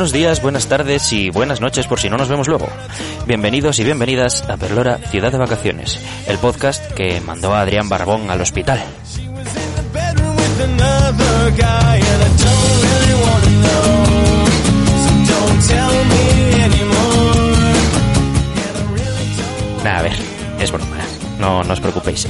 Buenos días, buenas tardes y buenas noches por si no nos vemos luego. Bienvenidos y bienvenidas a Perlora Ciudad de Vacaciones, el podcast que mandó a Adrián Barbón al hospital. A ver, es broma, no, no os preocupéis.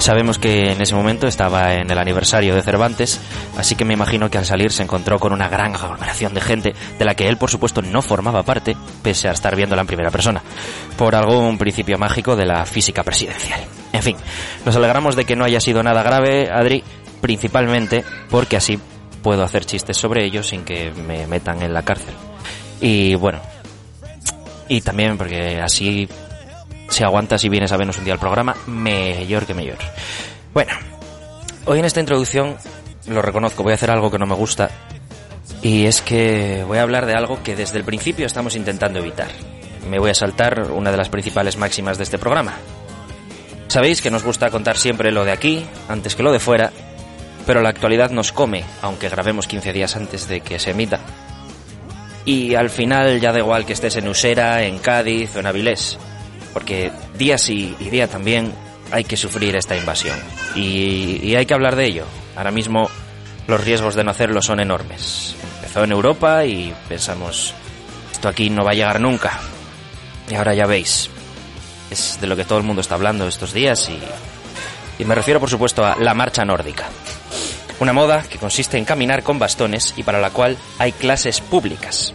Sabemos que en ese momento estaba en el aniversario de Cervantes, así que me imagino que al salir se encontró con una gran aglomeración de gente de la que él, por supuesto, no formaba parte, pese a estar viéndola en primera persona, por algún principio mágico de la física presidencial. En fin, nos alegramos de que no haya sido nada grave, Adri, principalmente porque así puedo hacer chistes sobre ello sin que me metan en la cárcel. Y bueno, y también porque así si aguantas y vienes a vernos un día al programa, mejor que mejor. Bueno, hoy en esta introducción, lo reconozco, voy a hacer algo que no me gusta. Y es que voy a hablar de algo que desde el principio estamos intentando evitar. Me voy a saltar una de las principales máximas de este programa. Sabéis que nos gusta contar siempre lo de aquí, antes que lo de fuera, pero la actualidad nos come, aunque grabemos 15 días antes de que se emita. Y al final ya da igual que estés en Usera, en Cádiz o en Avilés porque día sí y día también hay que sufrir esta invasión. Y, hay que hablar de ello. Ahora mismo los riesgos de no hacerlo son enormes. Empezó en Europa y pensamos, esto aquí no va a llegar nunca. Y ahora ya veis, es de lo que todo el mundo está hablando estos días y, me refiero por supuesto a la marcha nórdica. Una moda que consiste en caminar con bastones y para la cual hay clases públicas.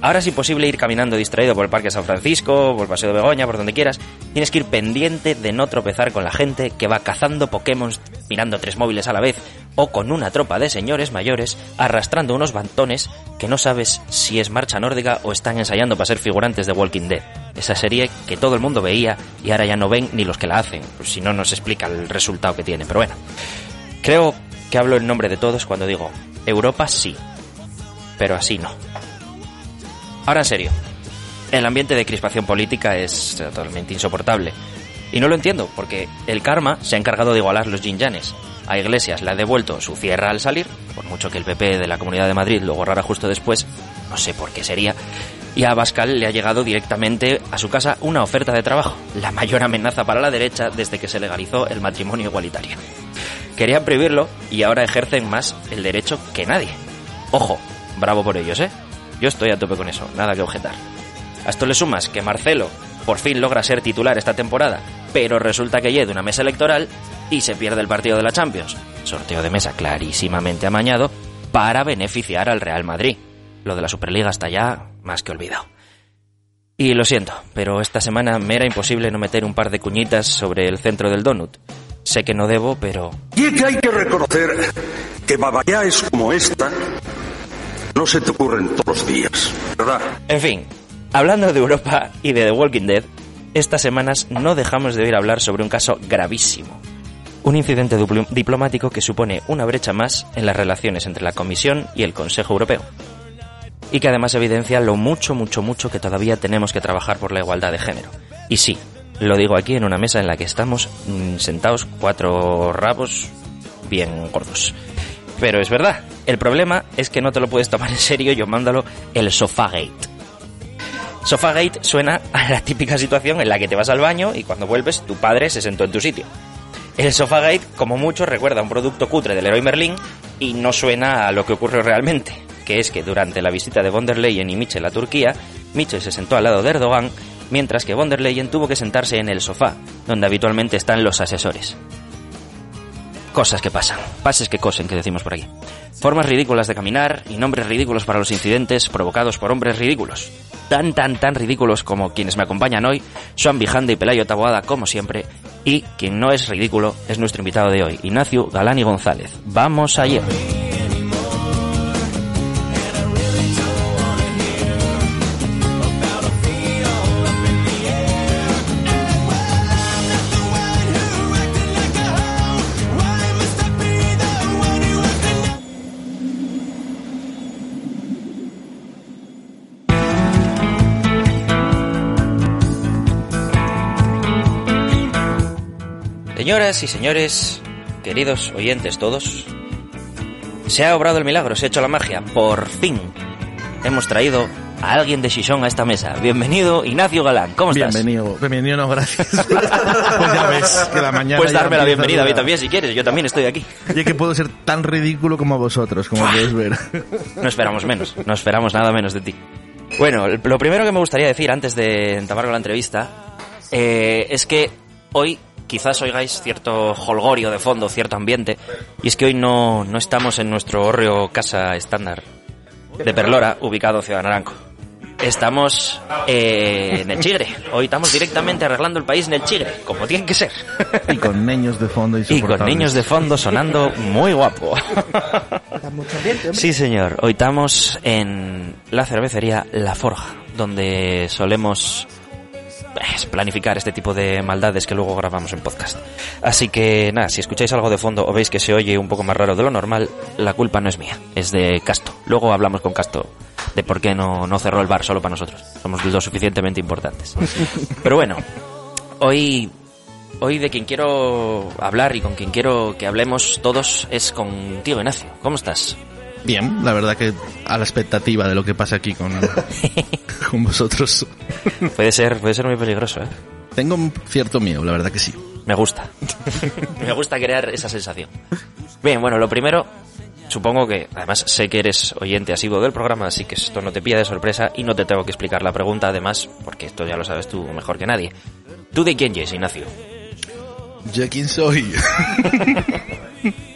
Ahora es imposible ir caminando distraído por el Parque San Francisco, por el Paseo de Begoña, por donde quieras. Tienes que ir pendiente de no tropezar con la gente que va cazando Pokémon mirando tres móviles a la vez o con una tropa de señores mayores arrastrando unos bantones que no sabes si es marcha nórdica o están ensayando para ser figurantes de Walking Dead. Esa serie que todo el mundo veía y ahora ya no ven ni los que la hacen, pues si no nos explica el resultado que tiene. Pero bueno, creo que hablo en nombre de todos cuando digo Europa sí, pero así no. Ahora en serio, el ambiente de crispación política es totalmente insoportable. Y no lo entiendo, porque el karma se ha encargado de igualar los yin-yanes. A Iglesias le ha devuelto su cierra al salir, por mucho que el PP de la Comunidad de Madrid lo borrara justo después, no sé por qué sería. Y a Bascal le ha llegado directamente a su casa una oferta de trabajo, la mayor amenaza para la derecha desde que se legalizó el matrimonio igualitario. Querían prohibirlo y ahora ejercen más el derecho que nadie. Ojo, bravo por ellos, ¿eh? Yo estoy a tope con eso, nada que objetar. A esto le sumas que Marcelo por fin logra ser titular esta temporada, pero resulta que llega una mesa electoral y se pierde el partido de la Champions. Sorteo de mesa clarísimamente amañado para beneficiar al Real Madrid. Lo de la Superliga está ya más que olvidado. Y lo siento, pero esta semana me era imposible no meter un par de cuñitas sobre el centro del donut. Sé que no debo, pero... Y es que hay que reconocer que Babaya es como esta no se te ocurren todos los días, ¿verdad? En fin, hablando de Europa y de The Walking Dead, estas semanas no dejamos de oír hablar sobre un caso gravísimo. Un incidente diplomático que supone una brecha más en las relaciones entre la Comisión y el Consejo Europeo. Y que además evidencia lo mucho, mucho, mucho que todavía tenemos que trabajar por la igualdad de género. Y sí, lo digo aquí en una mesa en la que estamos mm, sentados cuatro rabos bien gordos. Pero es verdad, el problema es que no te lo puedes tomar en serio llamándolo el Sofagate. Sofagate suena a la típica situación en la que te vas al baño y cuando vuelves tu padre se sentó en tu sitio. El Sofagate, como mucho, recuerda a un producto cutre del héroe Merlin y no suena a lo que ocurrió realmente, que es que durante la visita de von der Leyen y Mitchell a Turquía, Mitchell se sentó al lado de Erdogan, mientras que von der Leyen tuvo que sentarse en el sofá, donde habitualmente están los asesores. Cosas que pasan, pases que cosen, que decimos por aquí. Formas ridículas de caminar y nombres ridículos para los incidentes provocados por hombres ridículos. Tan, tan, tan ridículos como quienes me acompañan hoy, Sean Vijanda y Pelayo Taboada, como siempre, y quien no es ridículo es nuestro invitado de hoy, Ignacio Galani González. Vamos allá. Señoras y señores, queridos oyentes todos, se ha obrado el milagro, se ha hecho la magia, por fin. hemos traído a alguien de Xixón a esta mesa. Bienvenido, Ignacio Galán. ¿Cómo estás? Bienvenido, bienvenido, no, gracias. pues ya ves que la mañana. Puedes darme la bienvenida a mí también si quieres. Yo también estoy aquí. Ya que puedo ser tan ridículo como vosotros, como podéis ver. No esperamos menos, no esperamos nada menos de ti. Bueno, lo primero que me gustaría decir antes de entamar con la entrevista eh, es que hoy quizás oigáis cierto holgorio de fondo, cierto ambiente, y es que hoy no, no estamos en nuestro hórreo casa estándar de Perlora, ubicado en Ciudad Naranco. Estamos eh, en el Chigre. Hoy estamos directamente arreglando el país en el Chigre, como tiene que ser. Y con niños de fondo Y con niños de fondo sonando muy guapo. Sí, señor. Hoy estamos en la cervecería La Forja, donde solemos pues, planificar este tipo de maldades que luego grabamos en podcast. Así que nada, si escucháis algo de fondo o veis que se oye un poco más raro de lo normal, la culpa no es mía, es de Casto. Luego hablamos con Casto de por qué no, no cerró el bar solo para nosotros. Somos lo suficientemente importantes. Pero bueno, hoy Hoy de quien quiero hablar y con quien quiero que hablemos todos es contigo, Ignacio. ¿Cómo estás? Bien, la verdad que a la expectativa de lo que pasa aquí con, con vosotros. Puede ser, puede ser muy peligroso, ¿eh? Tengo un cierto miedo, la verdad que sí. Me gusta. Me gusta crear esa sensación. Bien, bueno, lo primero, supongo que, además sé que eres oyente asiduo del programa, así que esto no te pilla de sorpresa y no te tengo que explicar la pregunta, además, porque esto ya lo sabes tú mejor que nadie. ¿Tú de quién eres, Ignacio? ¿Yo quién soy?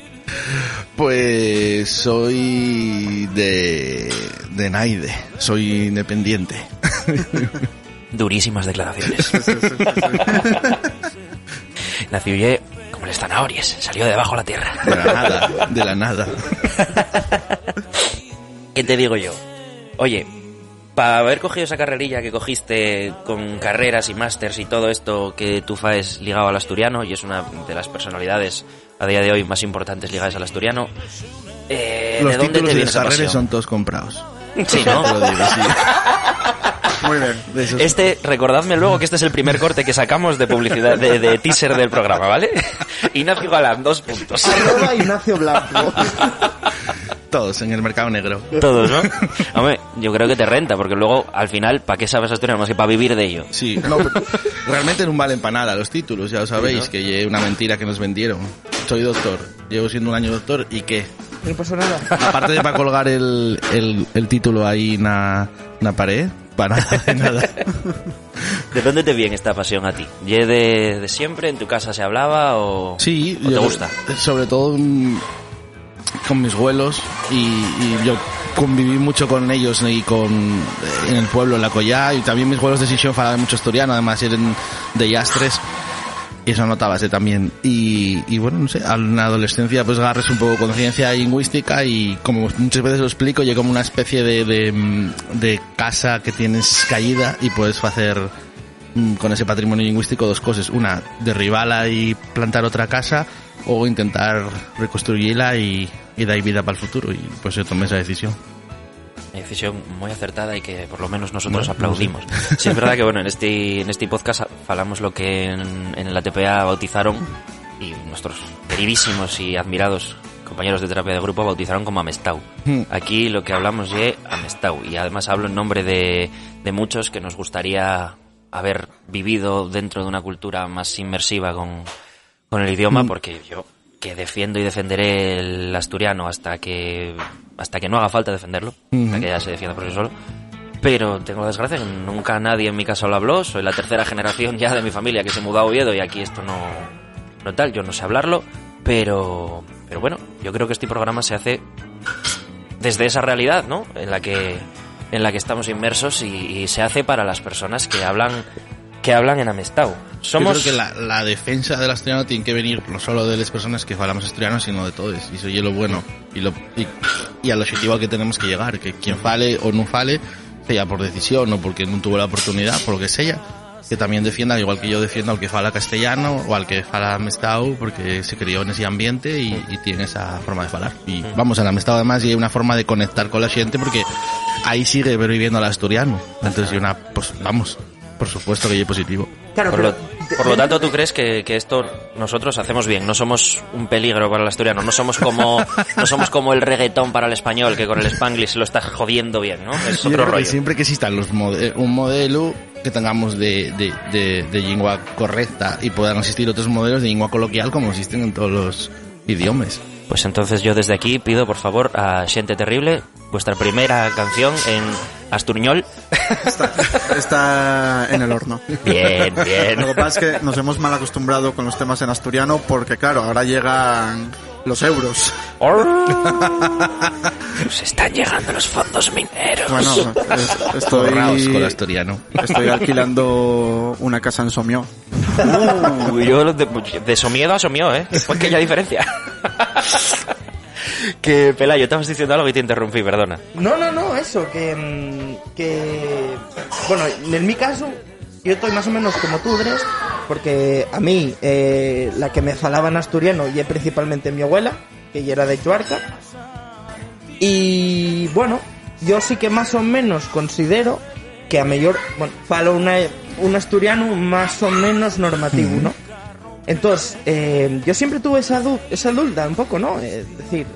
pues soy de, de Naide, soy independiente. Durísimas declaraciones. Ye, como el Stanaories, salió de debajo de la tierra. De la nada, de la nada. ¿Qué te digo yo? Oye, para haber cogido esa carrerilla que cogiste con carreras y másters y todo esto que tú faes ligado al asturiano y es una de las personalidades a día de hoy más importantes ligadas al asturiano, eh, Los ¿de dónde títulos te de viene esa pasión? son todos comprados. Sí, ¿no? Te lo digo, sí. Muy bien. Este, recordadme luego que este es el primer corte que sacamos de publicidad, de, de teaser del programa, ¿vale? Ignacio Galán, dos puntos. Arroba Ignacio Blanco. Todos en el mercado negro. Todos, ¿no? Hombre, yo creo que te renta, porque luego, al final, ¿para qué sabes asturiano más que para vivir de ello? Sí, no, pero realmente no valen para nada los títulos, ya lo sabéis, que es una mentira que nos vendieron. Soy doctor, llevo siendo un año doctor y qué. No pasa nada. Aparte de para colgar el, el, el título ahí en la pared, para nada, de nada. ¿De dónde te viene esta pasión a ti? ¿Ye de, de siempre? ¿En tu casa se hablaba o, Sí, o te yo- gusta? Sobre todo con mis abuelos y, y yo conviví mucho con ellos y con en el pueblo, en la collá, y también mis abuelos de Sisión falaban mucho asturiano, además eran de Yastres. Y eso notabase también. Y, y bueno, no sé, en la adolescencia pues agarres un poco conciencia lingüística y como muchas veces lo explico, llega como una especie de, de, de casa que tienes caída y puedes hacer con ese patrimonio lingüístico dos cosas. Una, derribarla y plantar otra casa o intentar reconstruirla y, y dar vida para el futuro. Y pues yo tomé esa decisión. Una decisión muy acertada y que por lo menos nosotros Bueno, aplaudimos. Sí, es verdad que bueno, en este, en este podcast falamos lo que en, en la TPA bautizaron y nuestros queridísimos y admirados compañeros de terapia de grupo bautizaron como Amestau. Hmm. Aquí lo que hablamos es Amestau y además hablo en nombre de, de muchos que nos gustaría haber vivido dentro de una cultura más inmersiva con, con el idioma Mm. porque yo que defiendo y defenderé el asturiano hasta que hasta que no haga falta defenderlo, hasta que ya se defienda por sí solo. Pero tengo la desgracia que nunca nadie en mi casa lo habló, soy la tercera generación ya de mi familia que se mudó a Oviedo y aquí esto no, no tal, yo no sé hablarlo, pero, pero bueno, yo creo que este programa se hace desde esa realidad, ¿no? En la que, en la que estamos inmersos y, y se hace para las personas que hablan, que hablan en Amestau. Somos, Yo creo que la, la defensa del asturiano tiene que venir no solo de las personas que hablamos asturiano, sino de todos. Y eso es lo bueno. Y, lo, y, y al objetivo al que tenemos que llegar. Que quien fale o no fale, sea por decisión o porque no tuvo la oportunidad, por lo que sea, que también defienda, igual que yo defiendo al que fala castellano o al que fala Mestau, porque se crió en ese ambiente y, y tiene esa forma de falar. Y vamos, en Mestau además y hay una forma de conectar con la gente porque ahí sigue viviendo el asturiano. Entonces, y una, pues vamos, por supuesto que yo positivo. Claro, Por lo, por lo tanto, ¿tú crees que, que esto nosotros hacemos bien? No somos un peligro para el asturiano, no somos como no somos como el reggaetón para el español, que con el spanglish se lo está jodiendo bien, ¿no? Es Yo otro creo que rollo. siempre que existan los mode- un modelo que tengamos de, de, de, de lengua correcta y puedan existir otros modelos de lengua coloquial como existen en todos los idiomas. Pues entonces yo desde aquí pido por favor a Xente Terrible vuestra primera canción en Asturñol. Está, está en el horno. Bien, bien. Lo que pasa es que nos hemos mal acostumbrado con los temas en asturiano porque, claro, ahora llegan los euros. Nos están llegando los fondos mineros. Bueno, es- Forraos con estoy, asturiano. estoy alquilando una casa en Somió. Uh, yo de, de somiedo a somió, ¿eh? Pues que ya diferencia. que, Pelayo, estabas diciendo algo y te interrumpí, perdona. No, no, no, eso, que, mm, que... Bueno, en mi caso, yo estoy más o menos como tú, Dres, porque a mí, eh, la que me falaba en asturiano, y es principalmente mi abuela, que ya era de Chuarca, y bueno, yo sí que más o menos considero que a mejor, bueno, falo una, un asturiano más o menos normativo, ¿no? Entonces, eh, yo siempre tuve esa, du- esa duda un poco, ¿no? Es decir,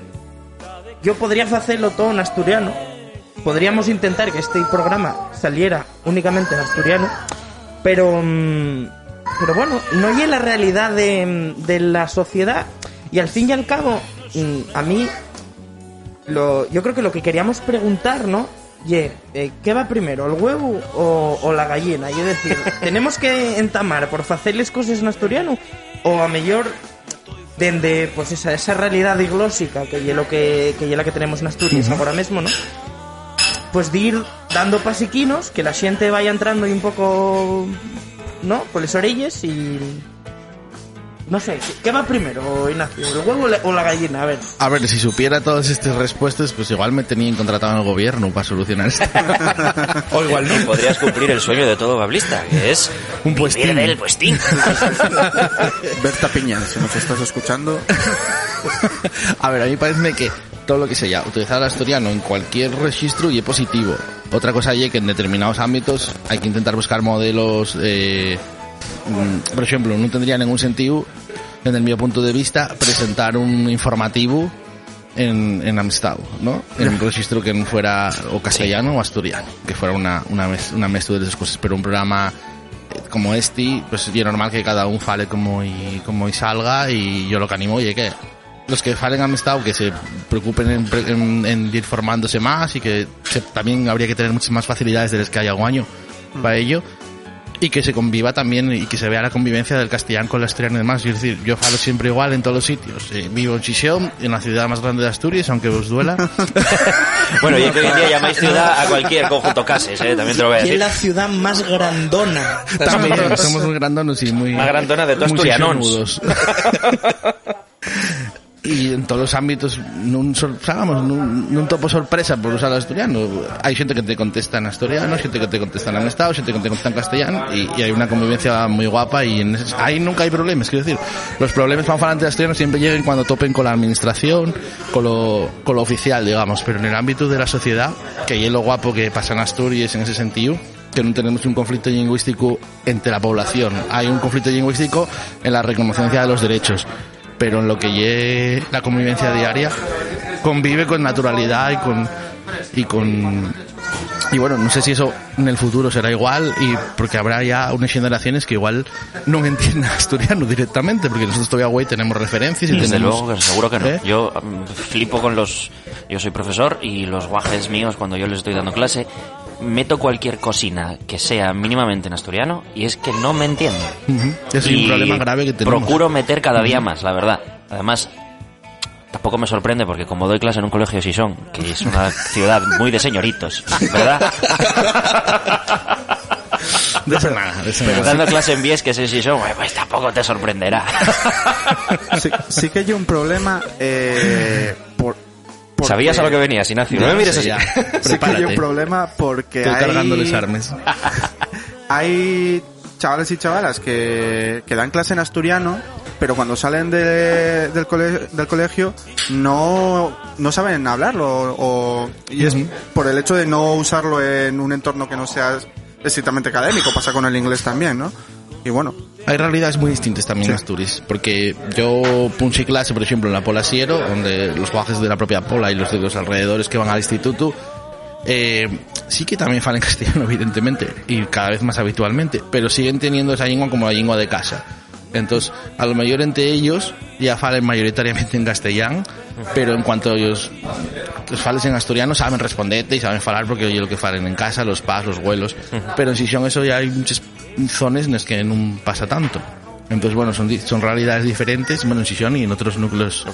yo podría hacerlo todo en asturiano. Podríamos intentar que este programa saliera únicamente en asturiano. Pero, mm, pero bueno, no es la realidad de, de la sociedad. Y al fin y al cabo, mm, a mí, lo, yo creo que lo que queríamos preguntar, ¿no? Ye, eh, ¿qué va primero, el huevo o, o la gallina? Y es decir, ¿tenemos que entamar por hacerles cosas en asturiano? O a mejor dende pues esa, esa realidad diglósica que lo que, que la que tenemos en Asturias ahora mismo, ¿no? Pues de ir dando pasiquinos, que la gente vaya entrando ahí un poco, ¿no? Por las orillas y... No sé, ¿qué- ¿qué va primero, Ignacio? ¿El huevo o la- gallina? A ver. A ver, si supiera todas estas respuestas, pues igual me tenían contratado en el gobierno para solucionar esto. O igual no. Podrías cumplir el sueño de todo bablista, que es Un vivir puestín. del puestín. Berta Piña, si nos estás escuchando. A ver, a mí parece que todo lo que sea utilizar el asturiano en cualquier registro y es positivo. Otra cosa es que en determinados ámbitos hay que intentar buscar modelos, eh, mm, por ejemplo, no tendría ningún sentido, desde mi punto de vista, presentar un informativo en, en Amistad, ¿no? En un registro que no fuera o castellano o asturiano, que fuera una, una, una mezcla de esas cosas, pero un programa eh, como este, pues es normal que cada uno fale como y, como y salga y yo lo que animo oye que los que falen amistad que se preocupen en, en- en ir formándose más y que se- también habría que tener muchas más facilidades de las que hay algún año para ello y que se conviva también y que se vea la convivencia del castellano con el asturiano y demás. Es decir, yo falo siempre igual en todos los sitios. Eh, vivo en Chichón, en la ciudad más grande de Asturias, aunque os duela. bueno, y que hoy en día llamáis ciudad a cualquier conjunto cases, ¿eh? También te lo voy a ¿Quién es decir. la ciudad más grandona? También somos muy grandonos y muy... Más grandona de todos sexonudos. y en todos los ámbitos nun, sor- sabemos, nun, nun topo sorpresa por usar el asturiano hay gente que te contesta en asturiano gente que te contesta en estado gente que te contesta en castellano y hay una convivencia muy guapa y en ahí nunca hay problemas quiero decir los problemas para falantes de asturiano siempre llegan cuando topen con la administración con lo, con lo oficial digamos pero en el ámbito de la sociedad que es lo guapo que pasa en Asturias en ese sentido que no tenemos un conflicto lingüístico entre la población. Hay un conflicto lingüístico en la reconocimiento de los derechos, pero en lo que lleve la convivencia diaria convive con naturalidad y con y con y bueno, no sé si eso en el futuro será igual y porque habrá ya unas generaciones que igual no entienden asturiano directamente, porque nosotros todavía güey tenemos referencias y Desde tenemos luego, que seguro que no. ¿Eh? Yo mm, flipo con los... Yo soy profesor y los guajes míos, cuando yo les estoy dando clase, meto cualquier cocina que sea mínimamente en asturiano y es que no me entienden. Ujú. Es Y un problema grave que tenemos. Procuro meter cada día más, la verdad. Además, tampoco me sorprende porque como doy clase en un colegio de Sison, que es una ciudad muy de señoritos, ¿verdad? De eso nada, de eso nada. Dando clase en Vies, que es en Sison, pues tampoco te sorprenderá. Sí, sí que hay un problema eh, porque- Sabías a lo que venías, Ignacio. No me mires así. Sí que hay un problema porque Estoy hay, cargándoles armes. hay chavales y chavalas que, que dan clase en asturiano, pero cuando salen de- del, cole- del colegio no, no saben hablarlo. O, y es por el hecho de no usarlo en un entorno que no sea estrictamente académico, pasa con el inglés también, ¿no? Y bueno, Hay realidades muy distintas también en Asturias, porque yo punché clase, por ejemplo, en la Pola Siero, donde los jueces de la propia Pola y los de los alrededores que van al instituto, eh, sí que también falan castellano, evidentemente, y cada vez más habitualmente, pero siguen teniendo esa lengua como la lengua de casa. Entonces, a lo mejor entre ellos ya falen mayoritariamente en castellano, pero en cuanto ellos los fales en asturiano saben responderte y saben falar porque oye lo que falen en casa, los pas, los vuelos, pero en Sisión eso ya hay muchas zonas en las que no pasa tanto. Entonces, bueno, son, son realidades diferentes, bueno, en Sisión y en otros núcleos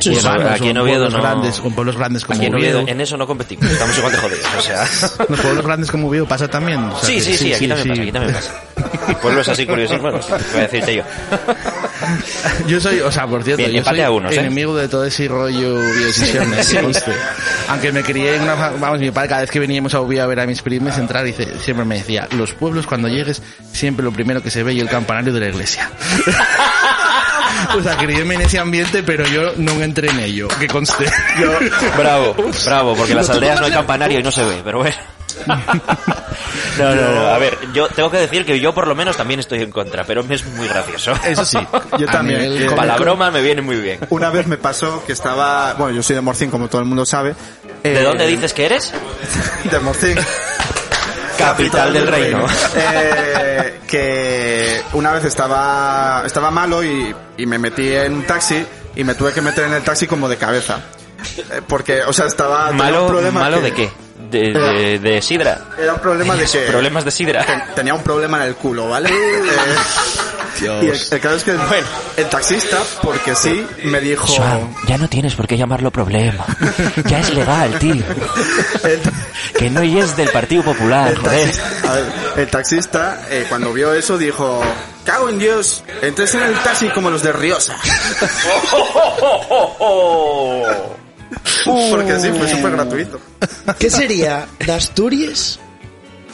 en- urbanos, aquí en Oviedo pueblos no... grandes, o pueblos grandes como Aquí en Oviedo. Oviedo, en eso no competimos, estamos igual de jodidos, o sea... Los pueblos grandes como Oviedo pasa también. o sea Sí, que sí, sí, aquí también pasa, aquí también pasa. Pueblos así curiosos, bueno, voy a decirte yo. Yo soy, o sea, por cierto, Bien, yo soy a unos, ¿eh? enemigo de todo ese rollo ¿eh? que conste. Aunque me crié en una, vamos, mi padre cada vez que veníamos a Oviedo a ver a mis primos entrar, dice, siempre me decía, los pueblos cuando llegues, siempre lo primero que se ve es el campanario de la iglesia. o sea, criéme en ese ambiente, pero yo no entré en ello, que conste. Bravo, bravo, porque en las aldeas no hay campanario y no se ve, pero bueno. No, no, no, a ver, yo tengo que decir que yo por lo menos también estoy en contra, pero me es muy gracioso. Eso sí. Yo a también. Eh, como- Para la broma me viene muy bien. una vez me pasó que estaba, bueno, yo soy de Morcín, como todo el mundo sabe. ¿De Eh, dónde dices que eres? De Morcín. Capital del reino. Eh, que una vez estaba, estaba malo y, y me metí en un taxi y me tuve que meter en el taxi como de cabeza. Eh, Porque, o sea, estaba... ¿Malo, un problema malo que- de qué? De, de, de sidra. Era un problema de que... Problemas de sidra. ten- tenía un problema en el culo, ¿vale? Eh, Dios. y el, el caso es que el taxista, porque sí, me dijo... Joan, ya no tienes por qué llamarlo problema. Ya es legal, tío. el- Que no es del Partido Popular, El, joder. ver, el taxista, eh, cuando vio eso, dijo, cago en Dios, entres en el taxi como los de Riosa. Porque sí, fue súper gratuito. ¿Qué sería de Asturias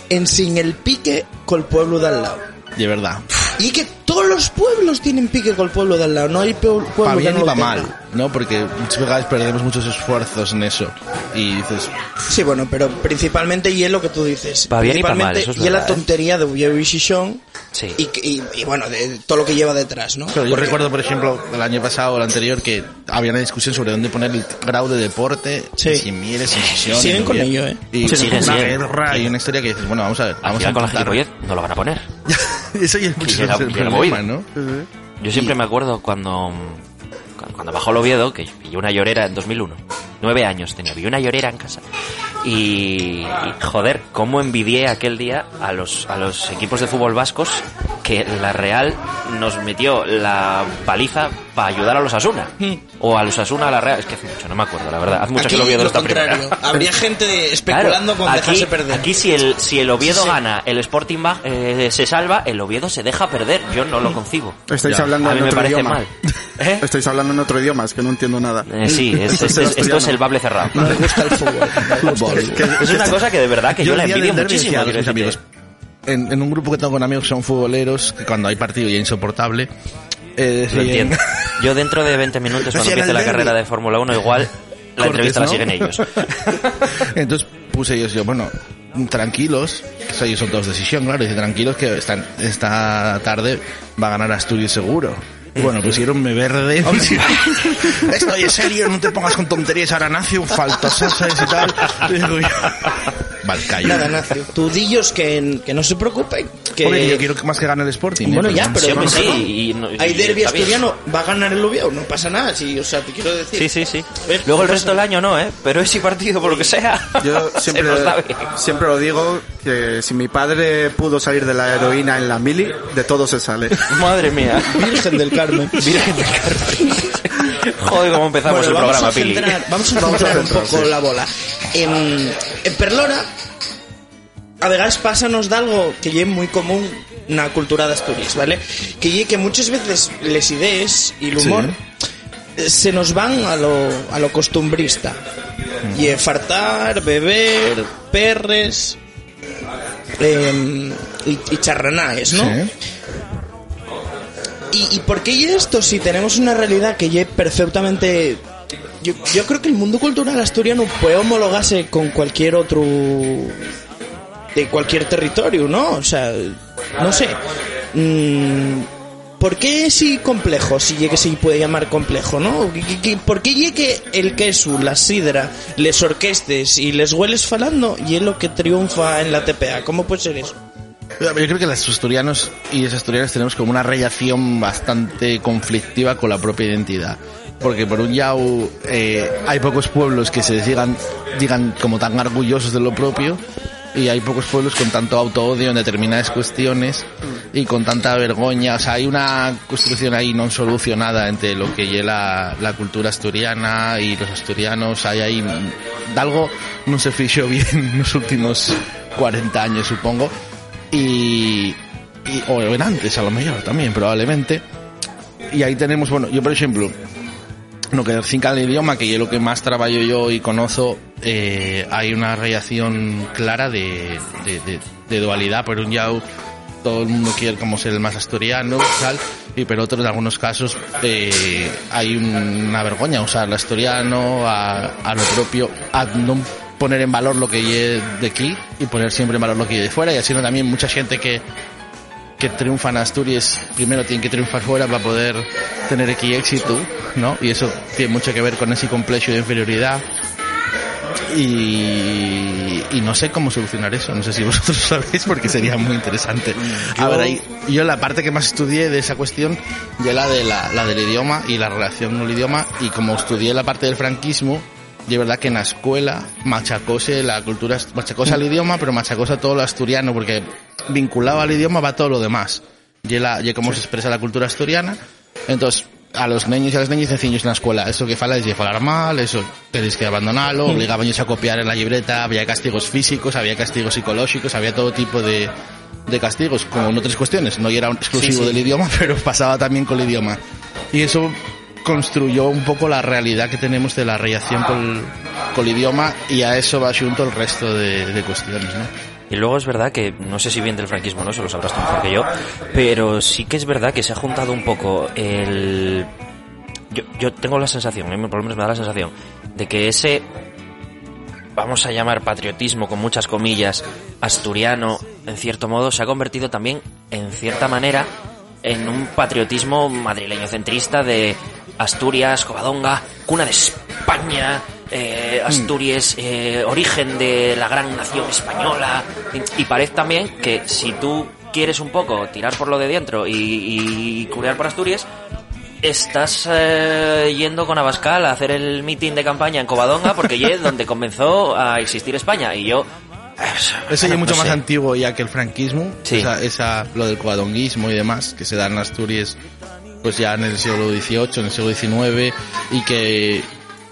en sin el pique col pueblo de al lado? De verdad. Y que todos los pueblos tienen pique col pueblo de al lado. No hay pueblo que bien no y lo para tenga. mal, ¿no? Porque muchas veces perdemos muchos esfuerzos en eso. Y dices, Sí, bueno, pero principalmente y es lo que tú dices. Pa' bien y pa' mal, Principalmente, eso es y es la verdad, ¿eh? tontería de Oviedo y Xixón Sí. y, y, y, bueno, de todo lo que lleva detrás, ¿no? Claro, yo Porque- recuerdo, por ejemplo, el año pasado o el anterior que había una discusión sobre dónde poner el grado de deporte, Sí. sin mieres, sin sesión. Siguen con ello, ¿eh? Y Sí, una guerra y una historia que dices, bueno, vamos a ver, vamos a con la no lo van a poner. Eso ya es mucho llega- el problema, movida. ¿no? Yo siempre me acuerdo cuando, cuando, cuando bajó el Oviedo, que pillé una llorera en 2001. Nueve años tenía, pillé una llorera en casa. Y, y, joder, cómo envidié aquel día a los, a los equipos de fútbol vascos que la Real nos metió la paliza para ayudar a los Asuna. O a los Asuna a la Real. Es que hace mucho, no me acuerdo, la verdad. Hace mucho Aquí que el Oviedo no lo está primera. Habría gente especulando Claro, con aquí, dejarse perder. Aquí si el, si el Oviedo Sí, sí. gana, el Sporting va- eh, se salva, el Oviedo se deja perder. Yo no lo concibo. Estáis Ya. hablando A mí en me otro parece idioma. mal. ¿Eh? Estáis hablando en otro idioma, es que no entiendo nada. Eh, sí, es- Esto es- es el es- esto es asturiano. el bable cerrado. No me gusta el fútbol. Es una cosa que de verdad que yo, el la envidio muchísimo. a mis amigos, en, en un grupo que tengo con amigos que son futboleros, que cuando hay partido ya es insoportable, eh, entiendo. Yo dentro de 20 minutos, cuando empiece la derbi. carrera de Fórmula 1, igual la Cortes, entrevista la ¿no? siguen ellos. Entonces puse ellos, yo, bueno, tranquilos, ellos son todos decisión, claro, dice tranquilos que esta, esta tarde va a ganar Asturias seguro. Y bueno, pusieronme verde. Estoy en serio, no te pongas con tonterías ahora nació, faltas y tal. Digo yo, Vale, callo. Nada, Nacio. Tudillos que, que no se preocupen. Que... Hombre, yo quiero que más que gane el Sporting. Bueno, ¿eh? ya, pero ver. sí, y no- y Hay derbi asturiano, va a ganar el Oviedo, no pasa nada, sí, o sea, te quiero decir. Sí, sí, sí. Luego el resto del año no, ¿eh? Pero ese partido, por lo que sea, Yo siempre, siempre lo digo, que si mi padre pudo salir de la heroína en la mili, de todo se sale. Madre mía. Virgen del Carmen. Virgen del Carmen. Joder, cómo empezamos Bueno, el vamos programa, a Pili. centrar, vamos a Vamos a centrar un centrar, poco sí. la bola. En, en Perlora, a veces pásanos de algo que es muy común na cultura de Asturias, ¿vale? Que que muchas veces les ideas y el humor eh, se nos van a lo, a lo costumbrista. Y eh, fartar, beber, perres em, y, y charranaes, ¿no? Sí. ¿Y, ¿Y por qué esto si tenemos una realidad que ya perfectamente... Yo, yo creo que el mundo cultural asturiano puede homologarse con cualquier otro de cualquier territorio, ¿no? O sea, no sé. Mm, ¿Por qué sí complejo, si llegue se puede llamar complejo, no? ¿Qué- qué- ¿Por qué llegue el queso, la sidra, les orquestes y les hueles falando y es lo que triunfa en la TPA? ¿Cómo puede ser eso? Yo creo que los asturianos y las asturianas tenemos como una relación bastante conflictiva con la propia identidad. Porque por un lado eh, hay pocos pueblos que se digan, digan como tan orgullosos de lo propio y hay pocos pueblos con tanto auto-odio en determinadas cuestiones y con tanta vergüenza. O sea, hay una construcción ahí no solucionada entre lo que es la, la cultura asturiana y los asturianos. Hay ahí de algo no se fichó bien en los últimos 40 años, supongo y, o en antes a lo mejor también probablemente. Y ahí tenemos bueno yo por ejemplo lo que finca el idioma que es lo que más trabajo yo y conozco eh, hay una relación clara de, dualidad. Por un lado todo el mundo quiere como ser el más asturiano y pero otros en algunos casos eh, hay un- una vergüenza usar el asturiano a, a lo propio a no poner en valor lo que hay de aquí y poner siempre en valor lo que hay de fuera y así no también mucha gente que que triunfa en Asturias primero tiene que triunfar fuera para poder tener aquí éxito, ¿no? Y eso tiene mucho que ver con ese complejo de inferioridad. Y, y no sé cómo solucionar eso, no sé si vosotros sabéis porque sería muy interesante. A ver, ahí, yo la parte que más estudié de esa cuestión ya la de la, la del idioma y la relación con el idioma y como estudié la parte del franquismo, de verdad que en la escuela machacóse la cultura, machacóse al idioma, pero machacóse a todo lo asturiano, porque vinculado al idioma va todo lo demás. Y, la, y cómo se expresa la cultura asturiana. Entonces, a los niños y a las niñas sencillos en la escuela, eso que fala es de falar mal, eso tenéis que abandonarlo, obligaban ellos a copiar en la libreta, había castigos físicos, había castigos psicológicos, había todo tipo de, de castigos, como en otras cuestiones, no era exclusivo Sí, sí. del idioma, pero pasaba también con el idioma. Y eso construyó un poco la realidad que tenemos de la relación con, el idioma y a eso va junto el resto de, cuestiones, ¿no? Y luego es verdad que, no sé si bien del franquismo, ¿no? Eso lo sabrás tú mejor que yo, pero sí que es verdad que se ha juntado un poco el... Yo, yo tengo la sensación, mí por lo menos me da la sensación, de que ese, vamos a llamar patriotismo con muchas comillas, asturiano, en cierto modo, se ha convertido también, en cierta manera, en un patriotismo madrileño centrista de Asturias, Covadonga, cuna de España, eh, Asturias, eh, origen de la gran nación española. Y, y parece también que si tú quieres un poco tirar por lo de dentro y, y curear por Asturias, estás eh, yendo con Abascal a hacer el mitin de campaña en Covadonga porque allí es donde comenzó a existir España. Y yo... Eso ya es mucho no más sé. antiguo ya que el franquismo, Sí. esa, esa, lo del cuadonguismo y demás, que se da en Asturias pues ya en el siglo XVIII, en el siglo XIX, y que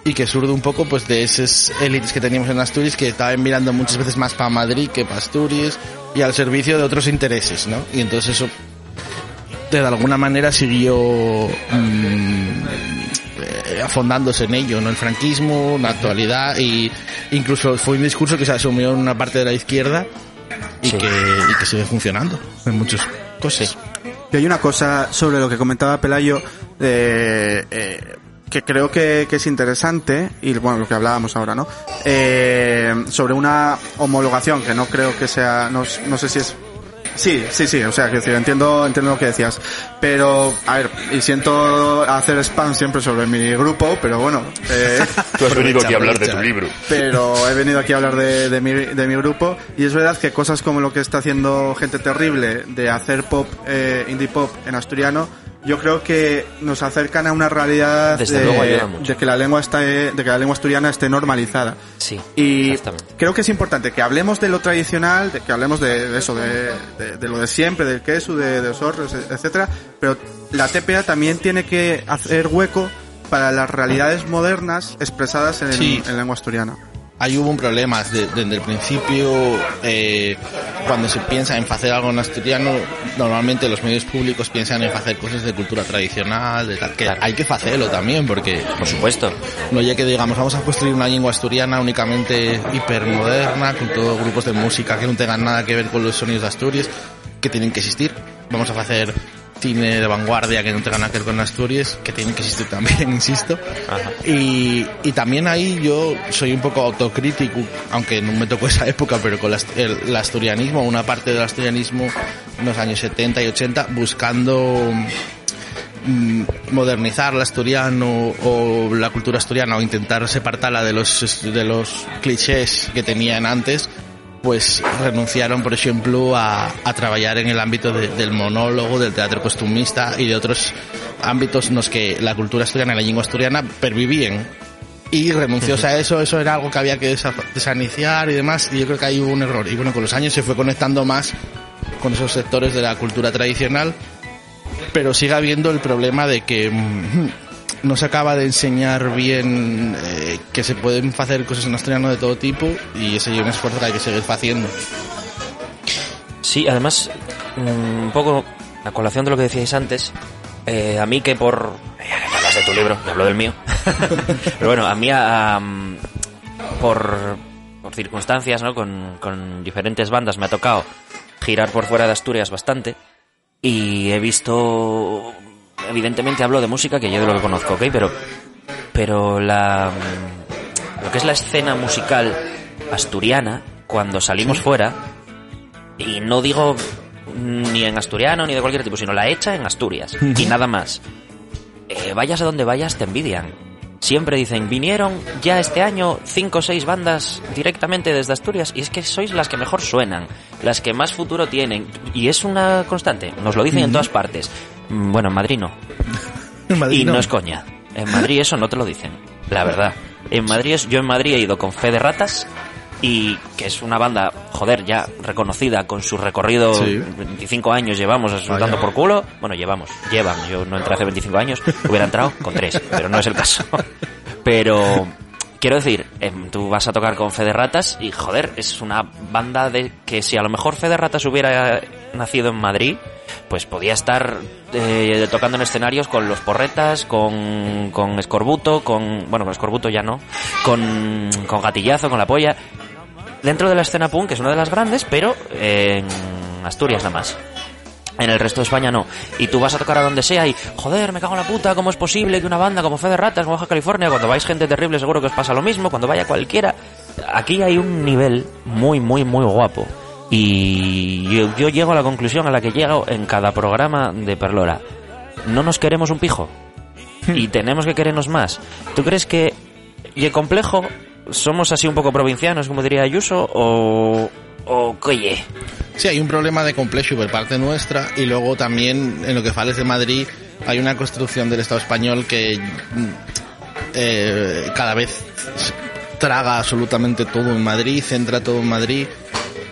y que surge un poco pues de esas élites que teníamos en Asturias que estaban mirando muchas veces más para Madrid que para Asturias y al servicio de otros intereses, ¿no? Y entonces eso de alguna manera siguió mm, eh, afondándose en ello, ¿no? El franquismo, la actualidad y incluso fue un discurso que se asumió en una parte de la izquierda y, Sí. que, y que sigue funcionando en muchas cosas. Y hay una cosa sobre lo que comentaba Pelayo eh, eh, que creo que, es interesante y bueno lo que hablábamos ahora, ¿no? Eh, sobre una homologación que no creo que sea, no, no sé si es Sí, sí, sí, o sea, que decir, entiendo, entiendo lo que decías. Pero, a ver, y siento hacer spam siempre sobre mi grupo, pero bueno, eh, Tú has venido aquí a hablar de tu libro. pero he venido aquí a hablar de, de, mi, de mi grupo y es verdad que cosas como lo que está haciendo gente terrible de hacer pop, eh, indie pop en asturiano, yo creo que nos acercan a una realidad Desde de, luego ayuda mucho. de que la lengua está, de que la lengua asturiana esté normalizada. Sí, Y exactamente. creo que es importante que hablemos de lo tradicional, de que hablemos de, eso, de, de- de lo de siempre, del queso, de, de los horros, etcétera, pero la TPA también tiene que hacer hueco para las realidades modernas expresadas en, Sí. en lengua asturiana. Ahí hubo un problema de- desde el principio eh, cuando se piensa en hacer algo en asturiano normalmente los medios públicos piensan en hacer cosas de cultura tradicional de tal, que Claro. hay que hacerlo también porque Por supuesto. no ya que digamos vamos a construir una lengua asturiana únicamente hipermoderna con todos grupos de música que no tengan nada que ver con los sonidos de Asturias que tienen que existir vamos a hacer cine de vanguardia que no tenga nada que ver con Asturias, que tiene que existir también, insisto. Y, y también ahí yo soy un poco autocrítico, aunque no me tocó esa época, pero con el, el asturianismo, una parte del asturianismo en los años 70 y 80, buscando mm, modernizar el asturiano o la cultura asturiana o intentar separarla de los de los clichés que tenían antes pues renunciaron por ejemplo a, a trabajar en el ámbito de- del monólogo del teatro costumista y de otros ámbitos en los que la cultura asturiana y la lengua asturiana pervivían y renunció a eso, eso era algo que había que desa- desaniciar y demás, y yo creo que ahí hubo un error. Y bueno, con los años se fue conectando más con esos sectores de la cultura tradicional, pero sigue habiendo el problema de que no se acaba de enseñar bien eh, que se pueden hacer cosas en asturiano de todo tipo, y ese es un esfuerzo que hay que seguir haciendo. Sí, además, un poco a colación de lo que decíais antes, eh, a mí que por... eh, hablas de tu libro, y hablo del mío. Pero bueno, a mí por, por circunstancias, ¿no? Con, con diferentes bandas me ha tocado girar por fuera de Asturias bastante y he visto... Evidentemente hablo de música que yo de lo que conozco, ¿ok? Pero, pero la... mm, Lo que es la escena musical asturiana, cuando salimos fuera, y no digo ni en asturiano ni de cualquier tipo, sino la hecha en Asturias. y nada más. Eh, vayas a donde vayas, te envidian. Siempre dicen, vinieron ya este año cinco o seis bandas directamente desde Asturias y es que sois las que mejor suenan, las que más futuro tienen. Y es una constante, nos lo dicen en todas partes. Mm, Bueno, en Madrid no. En Madrid y no. no. es coña. En Madrid eso no te lo dicen, la verdad. En Madrid es, yo en Madrid he ido con Fe de Ratas y que es una banda, joder, ya reconocida con su recorrido, Sí. 25 años llevamos Vaya. por culo. Bueno, llevamos, llevan, yo no entré hace 25 años, hubiera entrado con 3, pero no es el caso. Pero quiero decir, em, tú vas a tocar con Fe de Ratas y joder, es una banda de que si a lo mejor Fe de Ratas hubiera nacido en Madrid, pues podía estar eh, tocando en escenarios con los porretas, con, con escorbuto, con. Bueno, con escorbuto ya no, con, con gatillazo, con la polla. Dentro de la escena punk, que es una de las grandes, pero en Asturias nada más. En el resto de España no. Y tú vas a tocar a donde sea y, joder, me cago en la puta, ¿cómo es posible que una banda como Fe de Ratas, como Baja California, cuando vais gente terrible seguro que os pasa lo mismo, cuando vaya cualquiera? Aquí hay un nivel muy, muy, muy guapo. Y yo, yo llego a la conclusión a la que llego en cada programa de Perlora. No nos queremos un pijo. Y tenemos que querernos más. ¿Tú crees que... Y el complejo, somos así un poco provincianos, como diría Ayuso, o... o oye, Sí, hay un problema de complejo por parte nuestra y luego también en lo que fales de Madrid hay una construcción del Estado español que mm, eh, cada vez traga absolutamente todo en Madrid, centra todo en Madrid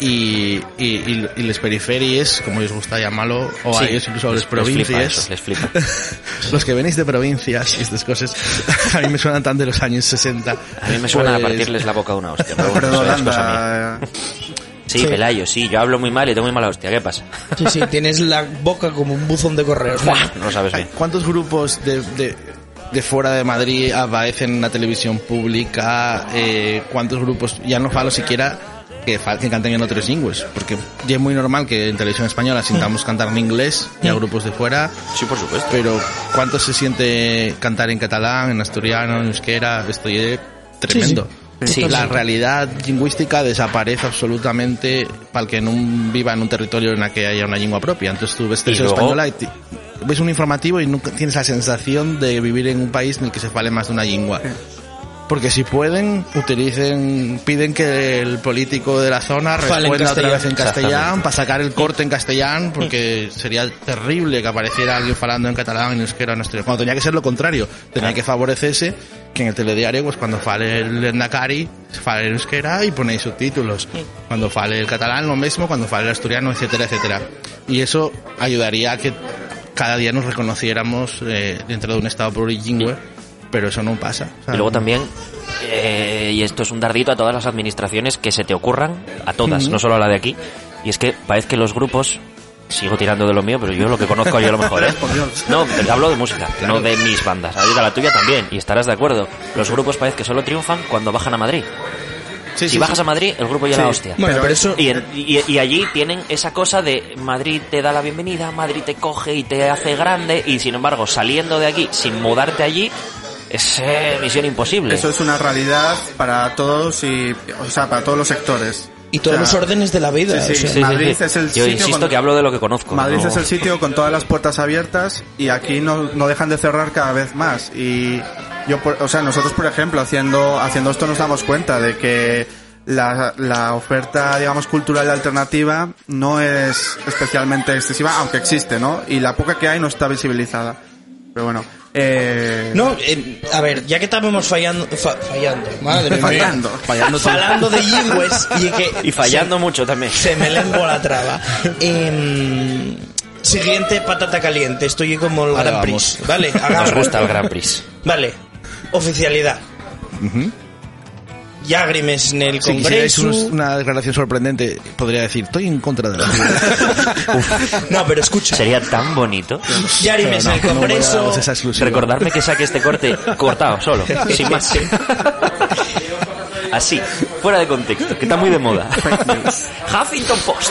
y, y, y, y les periferias, como les gusta llamarlo, o a Sí, ellos incluso les, les flipa provincias, eso, les flipa. los que venís de provincias y estas cosas, a mí me suenan tan de los años 60. A mí me suena a Pues, partirles la boca de una hostia. Pero bueno, Pero cosa mía. Sí, Sí. Pelayo, sí, yo hablo muy mal y tengo muy mala hostia. ¿Qué pasa? Sí, sí, tienes la boca como un buzón de correos. No lo sabes bien. ¿Cuántos grupos de, de, de fuera de Madrid aparecen en la televisión pública? Eh, ¿Cuántos grupos, ya no falo siquiera que, que canten en otros lingües? Porque ya es muy normal que en televisión española sintamos cantar en inglés y a grupos de fuera, Sí, por supuesto. pero ¿cuánto se siente cantar en catalán, en asturiano, en euskera? Esto es tremendo. Sí, la sí. realidad lingüística desaparece absolutamente para el que no viva en un territorio en el que haya una lengua propia. Entonces tú ves televisión española y ves un informativo y nunca tienes la sensación de vivir en un país en el que se fale más de una lengua. Porque si pueden, utilicen, piden que el político de la zona responda otra vez en Exactamente. para sacar el corte en castellano, porque sería terrible que apareciera alguien falando en catalán y en euskera en asturiano. Cuando tenía que ser lo contrario, tenía que favorecerse que en el telediario, pues cuando fale el Endacari, fale en euskera y ponéis subtítulos. Cuando fale el catalán, lo mismo, cuando fale el asturiano, etcétera, etcétera. Y eso ayudaría a que cada día nos reconociéramos eh, dentro de un estado plurilingüe, pero eso no pasa. O sea, Y luego también, eh, y esto es un dardito a todas las administraciones que se te ocurran, a todas, no solo a la de aquí, y es que parece que los grupos, sigo tirando de lo mío, pero yo lo que conozco yo lo mejor, ¿eh? No, te hablo de música, no de mis bandas, de la tuya también, y estarás de acuerdo. Los grupos parece que solo triunfan cuando bajan a Madrid. Sí, si sí, bajas sí. a Madrid, el grupo ya Sí. la hostia. Bueno, pero eso... Y- y allí tienen esa cosa de Madrid te da la bienvenida, Madrid te coge y te hace grande, y sin embargo, saliendo de aquí sin mudarte allí, es eh, misión imposible. Eso es una realidad para todos y, o sea, para todos los sectores. Y todos O sea, los órdenes de la vida. Sí, sí, o sea. Sí, sí, Madrid sí. es el Yo sitio insisto con- que hablo de lo que conozco. Madrid no- es el sitio con todas las puertas abiertas y aquí no, no dejan de cerrar cada vez más. Y yo, por- o sea, nosotros, por ejemplo, haciendo, haciendo esto nos damos cuenta de que la, la oferta, digamos, cultural alternativa no es especialmente excesiva, aunque existe, ¿no? Y la poca que hay no está visibilizada. Pero bueno, eh... No, eh, a ver, ya que estábamos fallando, fa- fallando, madre mía. Fallando. Fallando de lingües y que Y fallando mucho también. se, se me lengua la traba. Em, siguiente patata caliente, estoy como el vamos. Prix, vale, Nos hagamos. gusta el Grand Prix. Vale, oficialidad. Ya Grimes en el Si quisierais Congreso. unos- una declaración sorprendente, podría decir, estoy en contra de la No, pero escucha. Sería tan bonito. Ya Grimes en el no Congreso. exclusiva. Recordarme que saque este corte cortado, solo, sin más. Así, fuera de contexto, que está muy de moda. Huffington Post.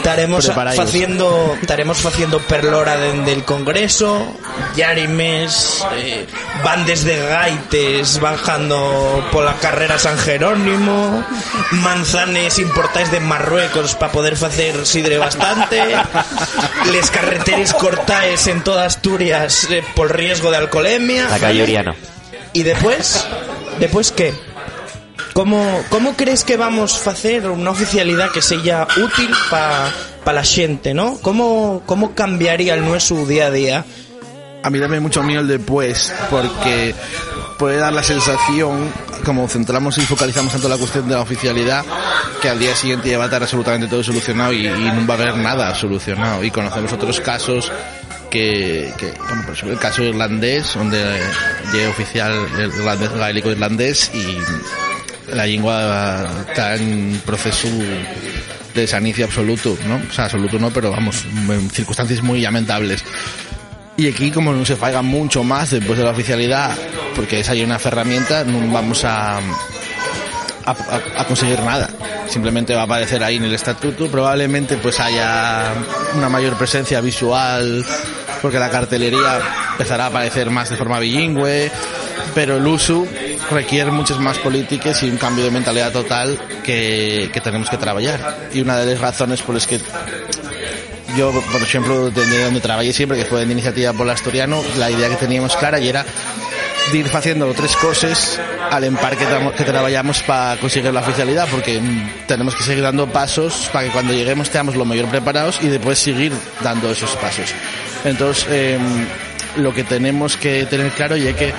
Estaremos haciendo, estaremos haciendo perlora dende el Congreso, Yarimes, eh, van desde Gaites bajando por la carrera San Jerónimo, manzanes importáis de Marruecos para poder hacer sidre bastante, les carreteres cortáis en toda Asturias eh, por riesgo de alcoholemia. La calle Oriano. Y después, después qué? ¿Cómo, ¿Cómo crees que vamos a hacer una oficialidad que sea útil para la gente, no? ¿Cómo, ¿Cómo cambiaría el nuestro día a día? A mí dame mucho miedo el después, porque puede dar la sensación, como centramos y focalizamos tanto la cuestión de la oficialidad, que al día siguiente ya va a estar absolutamente todo solucionado y, y no va a haber nada solucionado. Y conocemos otros casos que, que bueno, por ejemplo, el caso irlandés, donde llega oficial irlandés, gaélico irlandés y la lengua está en proceso de desanicio absoluto, ¿no? O sea, absoluto no, pero vamos, en circunstancias muy lamentables. Y aquí, como no se falga mucho más después de la oficialidad, porque esa hay una herramienta, no vamos a conseguir nada. Simplemente va a aparecer ahí en el estatuto. Probablemente pues haya una mayor presencia visual, porque la cartelería empezará a aparecer más de forma bilingüe, pero el uso requiere muchas más políticas y un cambio de mentalidad total que, que tenemos que trabajar. Y una de las razones por las que yo, por ejemplo, de de donde trabajé siempre, que fue en Iniciativa por Asturiano, la idea que teníamos clara y era de ir haciendo tres cosas al empar que, tra- que trabajamos para conseguir la oficialidad, porque mm, tenemos que seguir dando pasos para que cuando lleguemos estemos lo mejor preparados y después seguir dando esos pasos. Entonces, em, lo que tenemos que tener claro y es que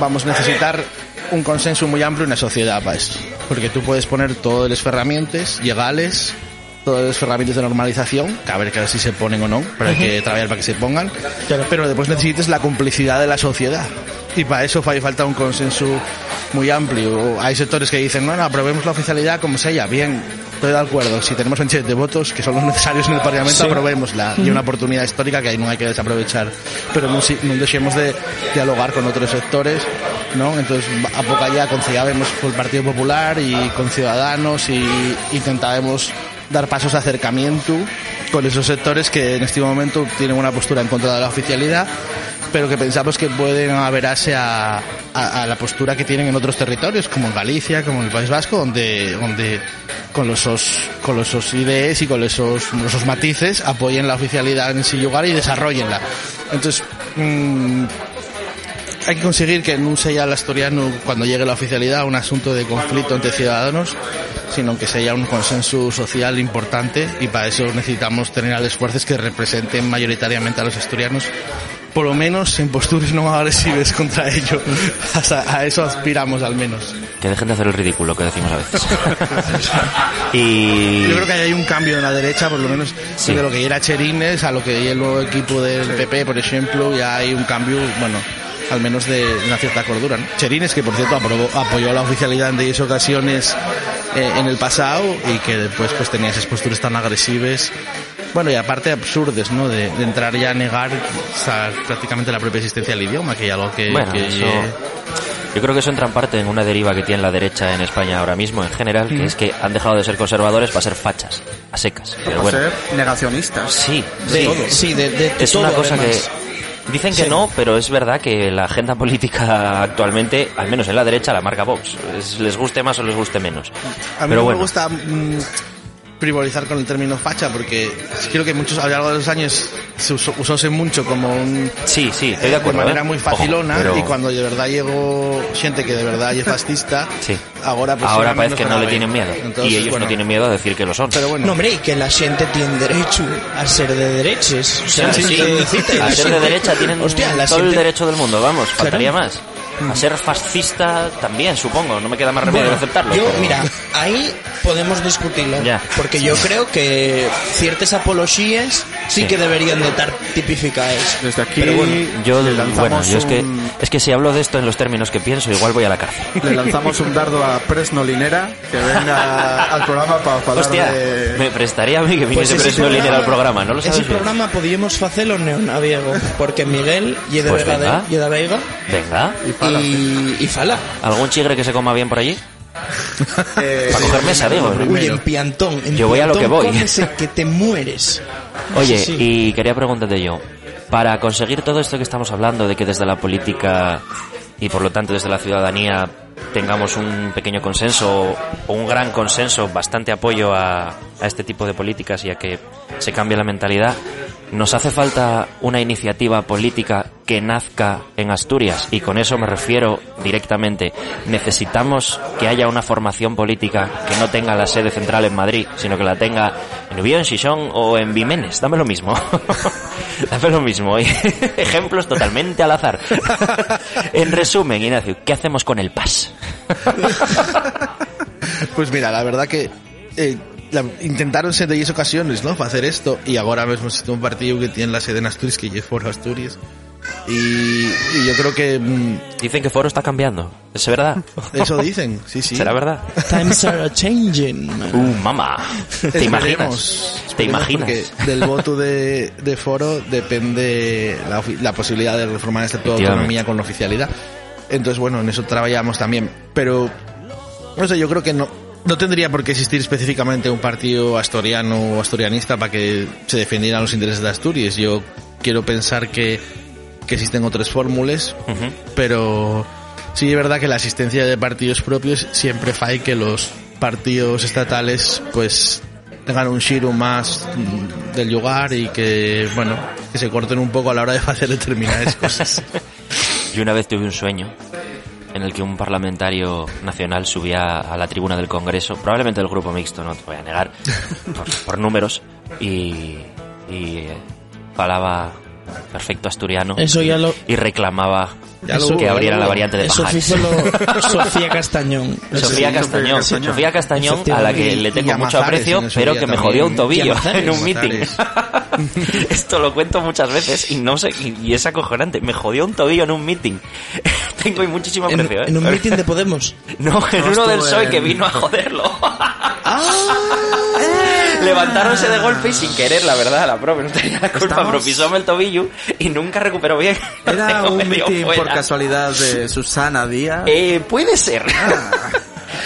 vamos a necesitar un consenso muy amplio en la sociedad para esto. Porque tú puedes poner todas las herramientas legales, todas las herramientas de normalización, que a ver que a ver si se ponen o no, pero hay que trabajar para que se pongan, pero después necesitas la complicidad de la sociedad. Y para eso fa- falta un consenso muy amplio. Hay sectores que dicen, no, no, aprobemos la oficialidad como sea, bien, estoy de acuerdo. Si tenemos 27 de votos, que son los necesarios en el Parlamento, aprobémosla. Y una oportunidad histórica que ahí no hay que desaprovechar. Pero no, no dejemos de dialogar con otros sectores, ¿no? Entonces, a poco allá conciliábamos con el Partido Popular y con Ciudadanos y intentábamos dar pasos de acercamiento con esos sectores que en este momento tienen una postura en contra de la oficialidad pero que pensamos que pueden averarse a, a- la postura que tienen en otros territorios, como en Galicia, como en el País Vasco, donde, con los con los ideas y con esos, esos matices apoyen la oficialidad en ese lugar y desarrollenla. Entonces, mm, hay que conseguir que no sea el asturiano cuando llegue la oficialidad un asunto de conflicto entre ciudadanos, sino que sea un consenso social importante y para eso necesitamos tener a los fuerzas que representen mayoritariamente a los asturianos por lo menos en posturas no agresivas contra ello. Hasta a eso aspiramos al menos. Que dejen de hacer el ridículo que decimos a veces. y Yo creo que hay un cambio en la derecha, por lo menos Sí. de lo que era Cherines a lo que el nuevo equipo del PP, por ejemplo, ya hay un cambio, bueno, al menos de una cierta cordura. ¿no? Cherines, que por cierto aprobó- apoyó la oficialidad en 10 ocasiones eh, en el pasado y que después pues tenía esas posturas tan agresivas. Bueno, y aparte absurdes, ¿no? De, de entrar ya a negar o sea, prácticamente la propia existencia del idioma, que hay algo que... Bueno, que- eso- Yo creo que eso entra en parte en una deriva que tiene la derecha en España ahora mismo, en general, que es que han dejado de ser conservadores para ser fachas, a secas. Pero Por bueno, ser negacionistas. sí, De- sí. sí, de, de- de es todo, una cosa además. que dicen que Sí. no, pero es verdad que la agenda política actualmente, al menos en la derecha, la marca Vox. Es- les guste más o les guste menos. A mí pero no bueno, me gusta mm, frivolizar con el término facha porque creo que muchos a lo largo de los años se usó, usóse mucho como un sí, sí, estoy de acuerdo. manera ¿eh? muy Ojo, facilona pero- y cuando de verdad llegó gente que de verdad es fascista Sí. ahora pues Ahora parece que no le tienen miedo. Entonces, y ellos bueno, no tienen miedo a decir que lo son. pero bueno No, hombre, y que la gente tiene derecho a ser de derechas. O sea, Sí, sí, a la ser de derecha tienen Hostia, la todo el derecho del mundo, vamos, faltaría más. A ser fascista también, supongo, no me queda más remedio Bueno, que aceptarlo. Yo, pero- mira, ahí podemos discutirlo. Ya. Porque yo creo que ciertas apologías sí, Sí. que deberían de estar tipificadas. Desde aquí Pero bueno, Yo, le bueno, lanzamos yo es que, un- es que si hablo de esto en los términos que pienso, igual voy a la cárcel. Le lanzamos un dardo a Presno Linera que venga al programa para hablar Hostia, de... me prestaría a mí que Pues viniese programa- Liner al programa, ¿no lo sabes Ese bien? programa podíamos hacerlo neonaviego, porque Miguel y de Pues Vega, venga. de, y de Veiga Venga, Y fala. y, y Fala. ¿algún chigre que se coma bien por allí? Eh, Para coger mesa, digo. Uy, en Piantón. En Yo voy a lo que voy. que te mueres. Oye, Sí, sí. y quería preguntarte yo, para conseguir todo esto que estamos hablando, de que desde la política y por lo tanto desde la ciudadanía tengamos un pequeño consenso o un gran consenso, bastante apoyo a, a este tipo de políticas y a que se cambie la mentalidad, nos hace falta una iniciativa política que nazca en Asturias y con eso me refiero directamente. Necesitamos que haya una formación política que no tenga la sede central en Madrid, sino que la tenga en Ubión, Xixón o en Vimenes. Dame lo mismo. Dame lo mismo. Ejemplos totalmente al azar. en resumen, Ignacio, ¿qué hacemos con el PAS? Pues mira, la verdad que eh, la- intentaron ser de 10 ocasiones, ¿no? Para hacer esto y ahora mismo existe un partido que tiene la sede en Asturias que es por Asturias y, y yo creo que mm, Dicen que Foro está cambiando. ¿Es verdad? eso dicen, sí, sí. ¿Será verdad? Times are changing. Uh, mamá. ¿Te imaginas? ¿Te imaginas? Porque del voto de, de foro depende la, la posibilidad de reformar el Estatuto de. Autonomía con la oficialidad. Entonces, bueno, en eso trabajamos también. Pero, no sé, yo creo que no, no tendría por qué existir específicamente un partido asturiano o asturianista para que se defendieran los intereses de Asturias. Yo quiero pensar que, que existen otras fórmulas, pero sí es verdad que la existencia de partidos propios siempre fae que los partidos estatales pues tengan un giro más del lugar y que bueno que se corten un poco a la hora de hacer determinadas cosas. Yo una vez tuve un sueño en el que un parlamentario nacional subía a la tribuna del Congreso, probablemente del grupo mixto, no te voy a negar, por, por números, y, y eh, falaba perfecto asturiano Eso ya lo... y reclamaba Ya lo que abriera lo la variante de Eso Pajares. hizo Sofía Castañón. Sofía Castañón, Sofía Sofía Castañón, a la que le tengo mucho aprecio, pero que me jodió un tobillo en un meeting. Esto lo cuento muchas veces y no sé, y, y es acojonante. Me jodió un tobillo en un meeting. tengo ahí muchísimo En, aprecio, ¿eh? en un meeting de Podemos. No, en No, uno del PSOE en- que vino a joderlo. Ah. Levantáronse de golpe y sin querer, la verdad, la profe no tenía la culpa, Estamos- pero pisóme el tobillo y nunca recuperó bien. Era un meeting por casualidad de Susana Díaz. Eh, puede ser.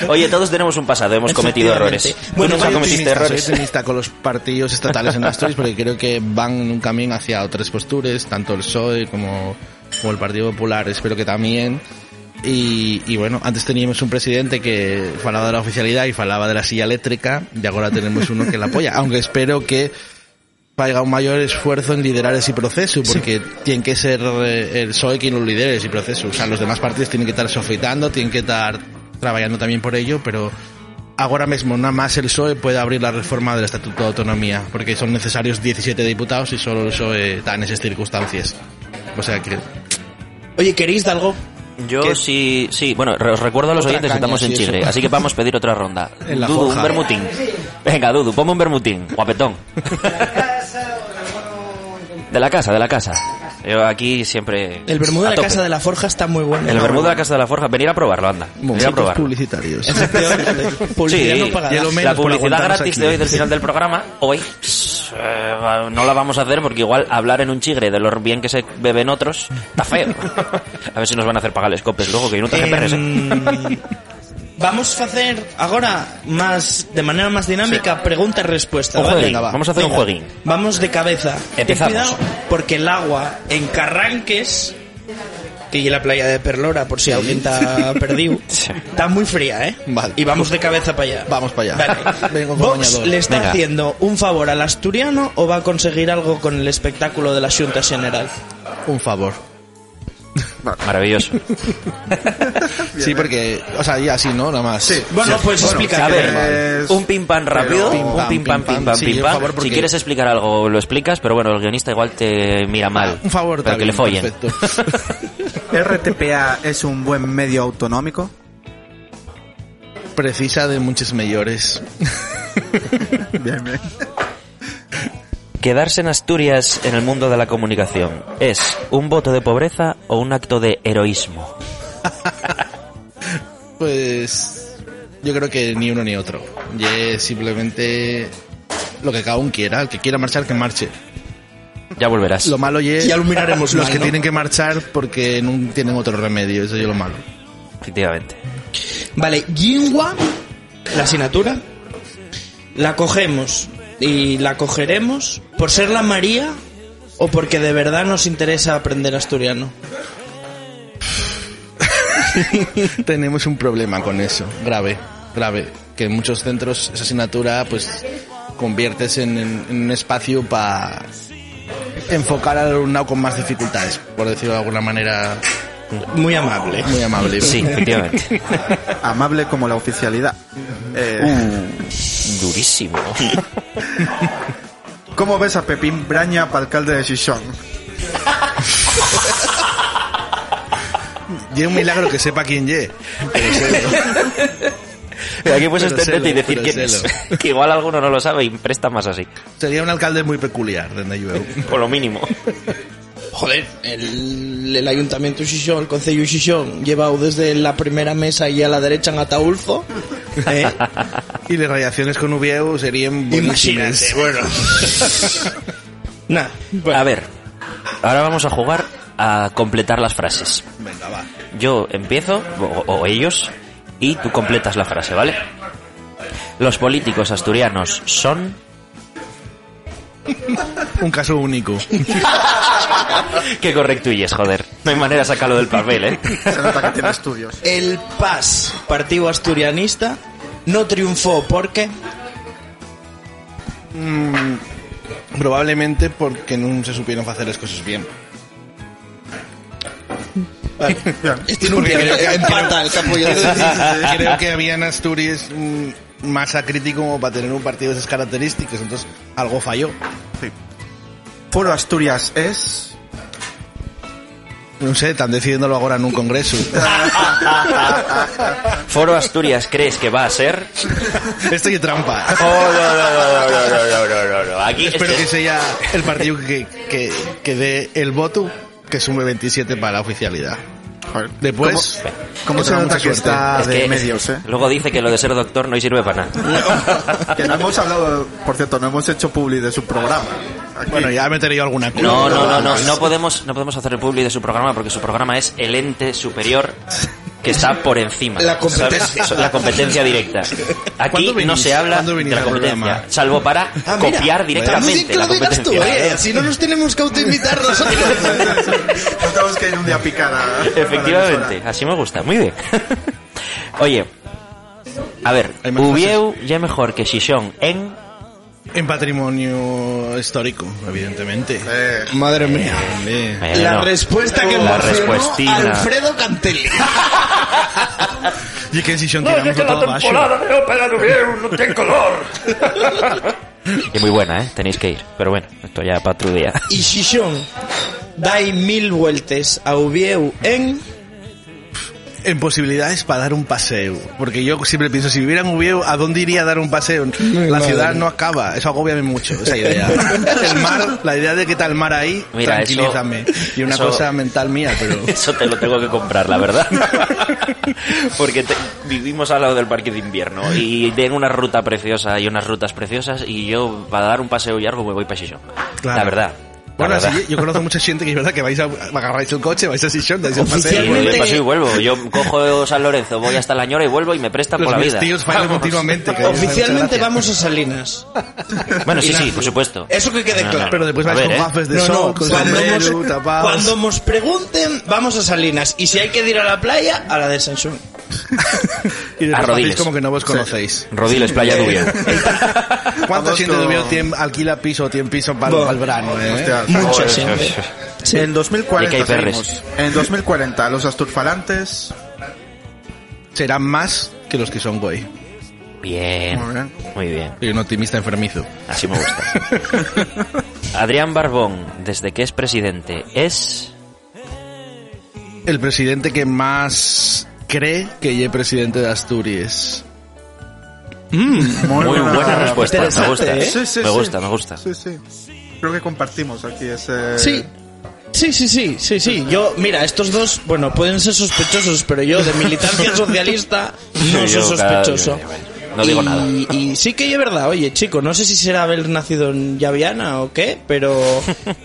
Oye, todos tenemos un pasado, hemos cometido errores. Efectivamente. ¿Tú Bueno, soy cometiste soy errores? optimista con los partidos estatales en Asturias porque creo que van en un camino hacia otras posturas, tanto el PSOE como, como el Partido Popular, espero que también. Y, y bueno, antes teníamos un presidente que falaba de la oficialidad y falaba de la silla eléctrica y ahora tenemos uno que la apoya, aunque espero que haga un mayor esfuerzo en liderar ese proceso, porque tiene que ser eh, el PSOE quien lo lidere ese proceso. O sea, los demás partidos tienen que estar sofitando, tienen que estar trabajando también por ello, pero ahora mismo nada más el PSOE puede abrir la reforma del Estatuto de Autonomía, porque son necesarios 17 diputados y solo el PSOE está en esas circunstancias. O sea que Oye, ¿queréis de algo? Yo ¿Qué? sí, sí. Bueno, os recuerdo a los Otra oyentes que estamos en Chile, así que vamos a pedir otra ronda. En la Dudu, un bermutín. Venga, Dudu, ponme un bermutín, guapetón. De la casa, de la casa. Yo aquí siempre... El vermú de la casa de la forja está muy bueno. El vermú de la casa de la forja, venir a probarlo, anda. Venir a probarlo. publicitarios. Publicidad Sí, no pagada. La publicidad gratis aquí. de hoy del final del programa, hoy, eh, no la vamos a hacer porque igual hablar en un chigre de lo bien que se beben otros está feo. a ver si nos van a hacer pagar les copes luego, que yo no te perres, eh. Em, Vamos a hacer ahora más de manera más dinámica pregunta y respuesta. ¿vale? jueguín, Venga, va. vamos a hacer un jueguín. Vamos de cabeza. Ten Empezamos. cuidado porque el agua en Carranques, que y la playa de Perlora, por si alguien está perdido, Sí. está muy fría, ¿eh? Vale. Y vamos de cabeza para allá. Vamos para allá. Vale. Vengo con Vox le está Venga. haciendo un favor al asturiano o va a conseguir algo con el espectáculo de la Junta General. Un favor. Maravilloso. Sí, porque, o sea, ya así, ¿no? Nada más. Sí. Bueno, pues explica. A ver, Es- un pim pam rápido, Pim, un pim pam pim, pam. pam Sí, pim por pam. favor, porque- Si quieres explicar algo lo explicas, pero bueno, el guionista igual te mira mal. Un favor, para que le follen. perfecto. ¿RTPA es un buen medio autonómico? Precisa de muchos mayores. Bien, bien. Quedarse en Asturias en el mundo de la comunicación es un voto de pobreza o un acto de heroísmo. Pues yo creo que ni uno ni otro. Y es simplemente lo que cada uno quiera. El que quiera marchar, que marche. Ya volverás. Lo malo y es Ya lo miraremos los mal, que ¿no? tienen que marchar porque no tienen otro remedio. Eso es lo malo. Efectivamente. Vale, Jinhua, la asignatura, la cogemos y la cogeremos por ser la María o porque de verdad nos interesa aprender asturiano. Tenemos un problema con eso, grave, grave. Que en muchos centros esa asignatura pues conviertes en, en- en un espacio para enfocar al alumnado con más dificultades, por decirlo de alguna manera Muy amable. muy amable. Sí, efectivamente. Amable como la oficialidad. Eh, Uh. Durísimo. ¿Cómo ves a Pepín Braña para alcalde de Xixón? Y es un milagro que sepa quién ye. Pero Aquí puedes extenderte y decir quién es. Que igual alguno no lo sabe y presta más así. sería un alcalde muy peculiar, de yo veo. Por lo mínimo. Joder, el, el ayuntamiento de Xixón, el concello de Xixón, llevado desde la primera mesa y a la derecha en Ataulfo. ¿eh? Y las radiaciones con Ubieu serían buenísimas. Imagínate, bueno. Nah, A ver, ahora vamos a jugar a completar las frases. Venga, va. Yo empiezo, o, o ellos, y tú completas la frase, ¿vale? Los políticos asturianos son... Un caso único. Qué correcto y es, joder. No hay manera de sacarlo del papel, ¿eh? Se nota que tiene estudios. el PAS, Partido Asturianista, no triunfó porque... Probablemente porque no se supieron hacer las cosas bien. Tiene un pie que empata el campo Creo que había en Asturias mm, masa crítico como para tener un partido de esas características, entonces algo falló. Sí. Foro Asturias es... No sé, están decidiéndolo ahora en un congreso. Foro Asturias, ¿crees que va a ser? Esto es trampa. Oh, no, no, no, no, no, no, no, no, no. Aquí Espero este- que sea el partido que, que, que dé el voto que sume 27 para la oficialidad. Joder, Después, ¿Cómo, cómo se nota que está es de que medios, eh? Luego dice que lo de ser doctor no sirve para nada. Que no hemos hablado, por cierto, no hemos hecho publi de su programa. Aquí. Bueno, ya meteré yo alguna cosa. No, no, no, no, no podemos, no podemos hacer el publi de su programa porque su programa es el ente superior que está por encima. La competencia. ¿sabes? La competencia directa. Aquí no se habla ¿Cuándo de la competencia, salvo para Ah, mira, copiar directamente la tú, competencia. ¿eh? Así no nos tenemos que autoinvitar nosotros. No tenemos que ir un día a picar a- a la Efectivamente, así me gusta, muy bien. Oye, a ver, Hay más Ubieu ya mejor que Xixón en En patrimonio histórico, evidentemente. Eh, Madre mía. Hombre. Bueno, La respuesta que la emocionó. Alfredo Cantelli. Y que en Sison tiramos todo baixo. de ópera de Ubieu no tiene color. Y muy buena, ¿eh? Tenéis que ir. Pero bueno, esto ya para otro día. Y Xixón dai mil vueltas a Ubieu en... en posibilidades para dar un paseo. Porque yo siempre pienso, si viviera en Uvieu, ¿a dónde iría a dar un paseo? La madre. ciudad no acaba. Eso agobia mucho, esa idea. El mar, la idea de que está el mar ahí, Mira, tranquilízame. eso- y una eso- cosa mental mía, pero... Eso te lo tengo que comprar, la verdad. Porque te- vivimos al lado del parque de invierno y tengo una ruta preciosa y unas rutas preciosas y yo para dar un paseo largo me voy para Xixón. Claro. La verdad. Bueno, verdad. sí, yo conozco mucha gente que es verdad que vais a, agarráis el coche, vais a Sison, dais un Sí, paseo. de Oficialmente- paseo y vuelvo. Yo cojo San Lorenzo, voy hasta la ñora y vuelvo y me prestan Los por la vida. tíos Vamos. continuamente. que a Oficialmente vamos a Salinas. Bueno, sí, sí, por supuesto. Eso que quede No, claro. no. Pero después A vais ver, con ¿eh? gafas de No, sol, no, con cuando, sombrero, nos, tapados. cuando nos pregunten, vamos a Salinas. Y si hay que ir a la playa, a la de Sanchón. Y después A Rodiles. como que no vos conocéis. Rodiles, Playa Dubio. ¿Cuánta gente con- de Uvieu tiene- alquila piso o tiene piso para, el verano? Eh? Hostia, Mucha. En 2040 Y que hay perres. seguimos. En 2040 los asturfalantes Serán más que los que son güey. Bien. Muy bien. Muy bien. Soy un optimista enfermizo. Así me gusta. Adrián Barbón, desde que es presidente, es... El presidente que más cree que ya es presidente de Asturias. Muy buena, respuesta. Me gusta. ¿eh? Sí, sí, me sí. gusta, me gusta. Sí, sí. Creo que compartimos aquí ese... Sí. Sí, sí, sí, sí, sí. Yo, mira, estos dos, bueno, pueden ser sospechosos, pero yo de militancia socialista no soy sospechoso. No digo y, nada. Y sí que es verdad, oye, chico, no sé si será haber nacido en Llaviana o qué, pero,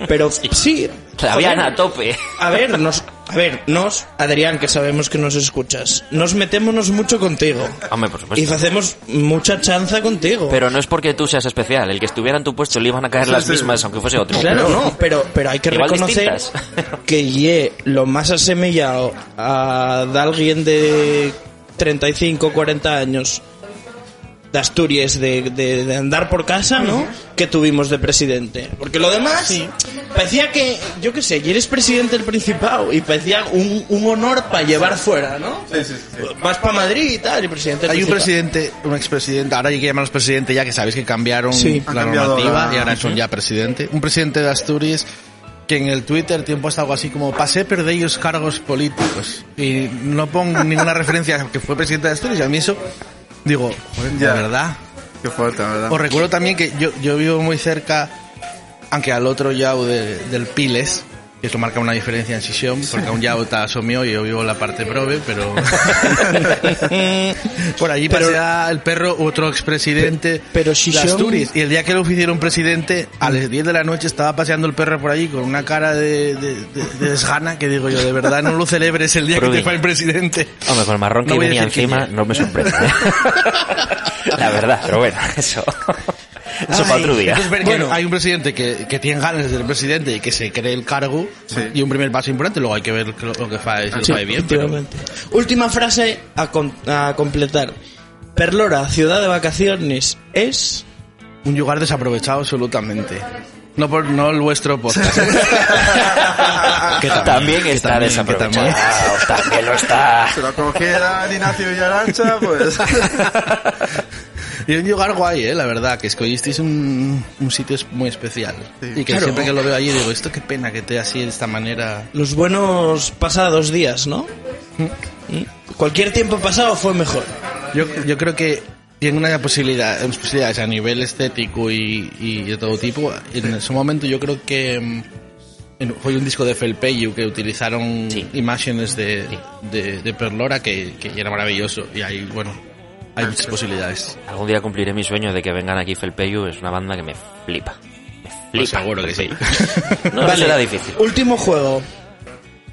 pero sí. Joder. a tope. A ver, nos, a ver, nos, Adrián, que sabemos que nos escuchas, nos metémonos mucho contigo. Hombre, por Y supuesto. hacemos mucha chanza contigo. Pero no es porque tú seas especial. El que estuviera en tu puesto le iban a caer las sí. mismas, aunque fuese otro. Claro, no, pero, pero hay que Igual reconocer distintas. que ye lo más asemillado a de alguien de 35, 40 años de Asturias, de, de- de andar por casa, ¿no? Que tuvimos de presidente. Porque lo demás, parecía que, yo qué sé, y eres presidente del Principado y parecía un, un honor para llevar fuera, ¿no? Vas para Madrid y tal, y presidente del Hay un presidente, un expresidente, ahora hay que llamarlos presidente ya que sabéis que cambiaron Sí. la normativa la- y ahora son ya presidente. Un presidente de Asturias que en el Twitter tiempo está algo así como pasé perdéis cargos políticos y no pongo ninguna referencia a que fue presidente de Asturias y a mí eso digo, joder, Ya. de verdad. Qué fuerte, ¿verdad? Os recuerdo también que yo, yo vivo muy cerca, aunque al otro yao de- del Piles, que eso marca una diferencia en Sisión, porque a un yao está asomio y yo vivo en la parte prove, pero... Por allí Pero- pasea el perro otro expresidente pero de Sisión- Asturias. Y el día que lo hicieron presidente, a las 10 de la noche estaba paseando el perro por allí con una cara de, de, de- de desgana que digo yo, de verdad no lo celebres el día que te fue el presidente. Hombre, con el marrón que No venía encima es. no me sorprende. ¿eh? La verdad, pero bueno, eso. Eso para otro día. Entonces, Bueno. hay un presidente que, que tiene ganas de ser presidente y que se cree el cargo Sí. y un primer paso importante, luego hay que ver lo lo que fa, si lo Sí, fa bien. Pero. Última frase a, con- a completar. Perlora, ciudad de vacaciones, es... un lugar desaprovechado absolutamente. No por no el vuestro podcast. Que También, que está también, que desaprovechado. también. También lo está. Si lo cogieran Ignacio y Arancha, pues... Y un lugar guay, eh, la verdad, que escogisteis un, un sitio muy especial. Sí. Y que Claro. siempre que lo veo allí digo, esto qué pena que te así de esta manera. Los buenos pasados días, ¿no? Mm. Cualquier tiempo pasado fue mejor. Yo, yo creo que tiene una posibilidad, unas posibilidades a nivel estético y, y de todo tipo. En ese momento yo creo que mm, fue un disco de Felpeyu que utilizaron Sí. imágenes de, de, de Perlora que, que era maravilloso. Y ahí, bueno, hay muchas posibilidades. Algún día cumpliré mi sueño de que vengan aquí Felpeyu. Es una banda que me flipa. Me flipa. Pues seguro que sí. No será difícil. Último juego.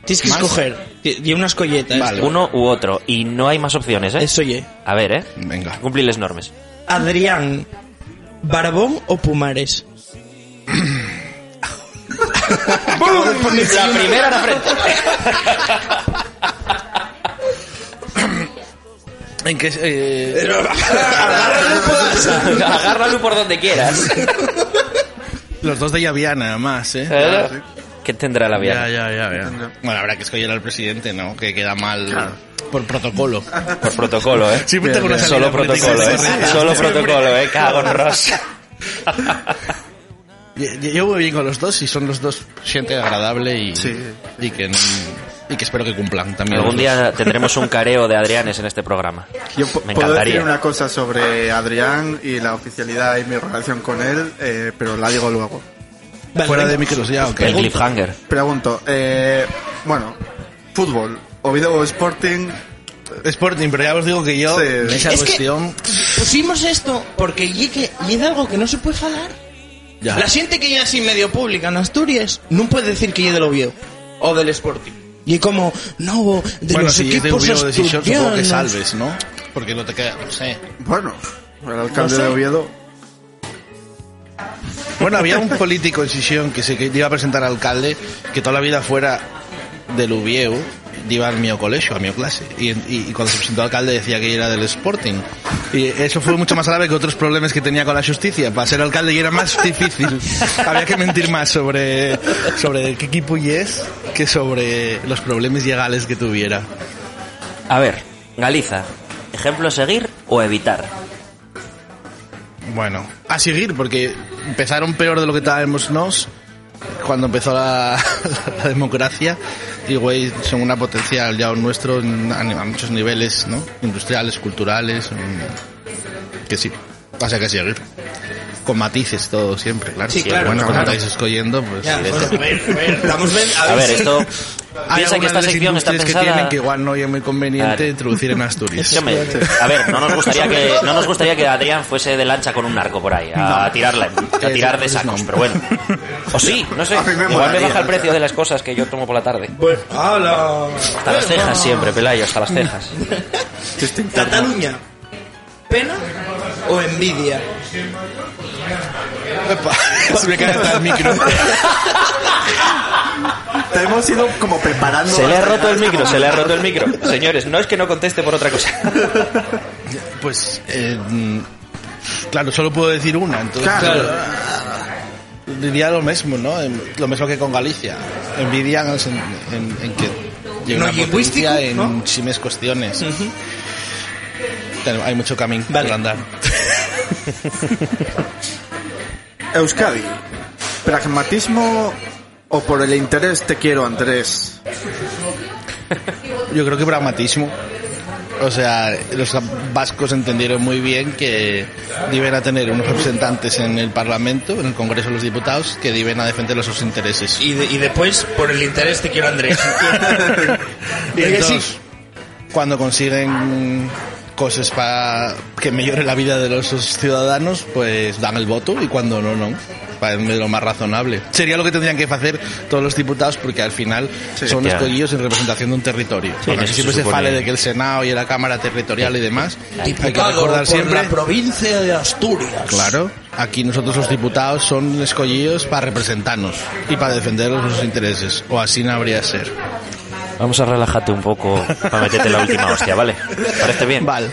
Tienes que ¿Más? escoger. Y unas colletas. Vale. Uno u otro. Y no hay más opciones, ¿eh? Eso, oye. A ver, ¿eh? Venga. Cumplir las normas. Adrián, ¿Barbón o Pumares? La primera a la frente. En que, eh, Agárralo por donde quieras. los dos de Llaviana, además, ¿eh? ¿Eh? ¿Qué tendrá la Ya, vida? ya, ya, ya. Bueno, habrá que escoger al presidente, ¿no? Que queda mal por protocolo. Por protocolo, ¿eh? Siempre tengo una salida Solo protocolo, ¿eh? Solo protocolo, ¿eh? Cago en Ross. Yo, yo voy bien con los dos y son los dos gente agradable y, Sí. y que no- y que espero que cumplan también. Algún día tendremos un careo de Adrianes en este programa. Yo Me puedo encantaría. decir una cosa sobre Adrián y la oficialidad y mi relación con él, eh, pero la digo luego. Vale, Fuera venga. de micros ya. El cliffhanger. Pregunto, eh, bueno, fútbol, Oviedo Sporting, Sporting, pero ya os digo que yo, Sí. en esa Es que- cuestión, Pusimos esto porque lle que lle de algo que no se puede falar. ya. La xente que lle así medio pública en Asturias non puede decir que lle del Oviedo o del Sporting. Y como, no, de bueno, los si es de equipos Oviedo de Sisión, supongo que salves, ¿no? Porque no te queda, no sé. bueno, el alcalde No sé. de Oviedo. Bueno, había un político en Sisión que se que iba a presentar a alcalde que toda la vida fuera del Uvieu, iba al mío colegio, a mi clase. Y, y- y cuando se presentó alcalde decía que era del Sporting. Y eso fue mucho más grave que otros problemas que tenía con la justicia. Para ser alcalde y era más difícil. Había que mentir más sobre, sobre qué equipo y es que sobre los problemas legales que tuviera. A ver, Galiza, ¿ejemplo a seguir o evitar? Bueno, a seguir, porque empezaron peor de lo que estábamos nos cuando empezó la, democracia y güey son una potencial ya nuestro a, muchos niveles, ¿no? Industriales, culturales, que sí, pasa que seguir. Con matices todo siempre, claro. Sí, Pero claro, Bueno, claro. estáis escogiendo, pues... Ya, bueno, a ver, a ver, ven- A ver, si- esto... Piensa que esta sección está industrias que pensada... tienen que igual no es muy conveniente Claro. introducir en Asturias. A ver, no nos gustaría que no nos gustaría que Adrián fuese de lancha con un narco por ahí a tirarla, a tirar de sacos, no. pero bueno. O sí, no sé. Me Igual me baja el precio de las cosas que yo tomo por la tarde. Pues, ¡hala! Hasta las cejas siempre, Pelayo, hasta las cejas. Cataluña, ¿pena o envidia? Epa, se me cae hasta el micro. Te hemos ido como preparando. Se le ha roto el micro, se le ha roto el micro. Señores, no es que no conteste por otra cosa. Pues, eh, claro, solo puedo decir una, entonces... Claro. Diría lo mismo, ¿no? Lo mismo que con Galicia. Envidian en, en- en que llega No una potencia en ¿no? muchísimas cuestiones. Hay mucho camino Vale. por andar. Euskadi, pragmatismo o por el interés te quiero, Andrés. Yo creo que pragmatismo. O sea, los vascos entendieron muy bien que deben a tener unos representantes en el Parlamento, en el Congreso de los Diputados, que deben a defender los sus intereses. Y, de- y después, por el interés te quiero Andrés. Y ¿Es que entonces, cuando consiguen cosas para que mejore la vida de los ciudadanos, pues dan el voto y cuando no, no. Parece lo más razonable. Sería lo que tendrían que hacer todos los diputados porque al final son efectivamente. escogidos en representación de un territorio. Sí, siempre se se, fale de que el Senado y la Cámara Territorial y demás hay que Diputado recordar por siempre la provincia de Asturias. Claro, aquí nosotros los diputados son escogidos para representarnos y para defender los intereses, o así no habría de ser. Vamos a relajarte un poco para meterte la última hostia, ¿vale? ¿Parece bien? Vale.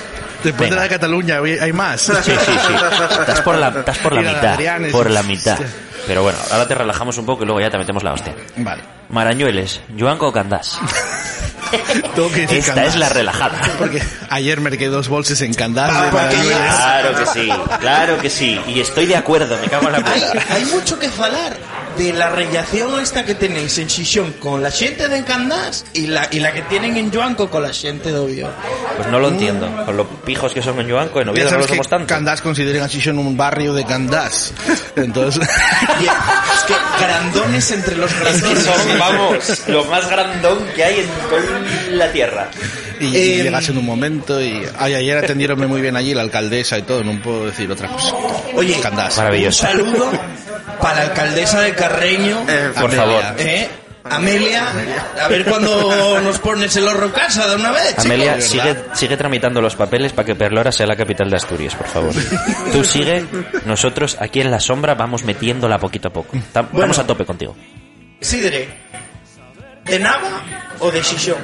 Después Venga. de la de Cataluña hay más. Sí, sí, sí. Estás por la, estás por la mitad. Adrián, Por la mitad. Pero bueno, ahora te relajamos un poco y luego ya te metemos la hostia. Vale. Marañueles, Joanco Candás. Tengo que decir Esta Candás. es la relajada. Porque ayer me quedé dos bolsas en Candás Ah, de Marañueles. Claro que sí, claro que sí. Y estoy de acuerdo, me cago en la Hay, puta. hay mucho que falar de la relación esta que tenéis en Xixón con la gente de Candás y la, y la que tienen en Joanco con la gente de Oviedo. Pues no lo entiendo. Con los pijos que son en Joanco, en Ya Oviedo no lo que somos tanto. Candás consideran a Xixón un barrio de Candás. Entonces, es que grandones entre los Es que grandones. son, vamos, lo más grandón que hay en toda la tierra. y, y llegas en un momento y... Ay, ayer atendieronme muy bien allí la alcaldesa y todo, no puedo decir otra cosa. Oye, Candás. Maravilloso. un saludo para la alcaldesa de Carreño, Eh, Por Amelia. favor. ¿eh? Amelia, a ver cuándo nos pones el horro casa de una vez, chico. Amelia, sigue, sigue tramitando los papeles para que Perlora sea la capital de Asturias, por favor. Tú sigue, nosotros aquí en la sombra vamos metiéndola poquito a poco. Vamos a tope contigo. Sidre, ¿de Nava o de Xixón?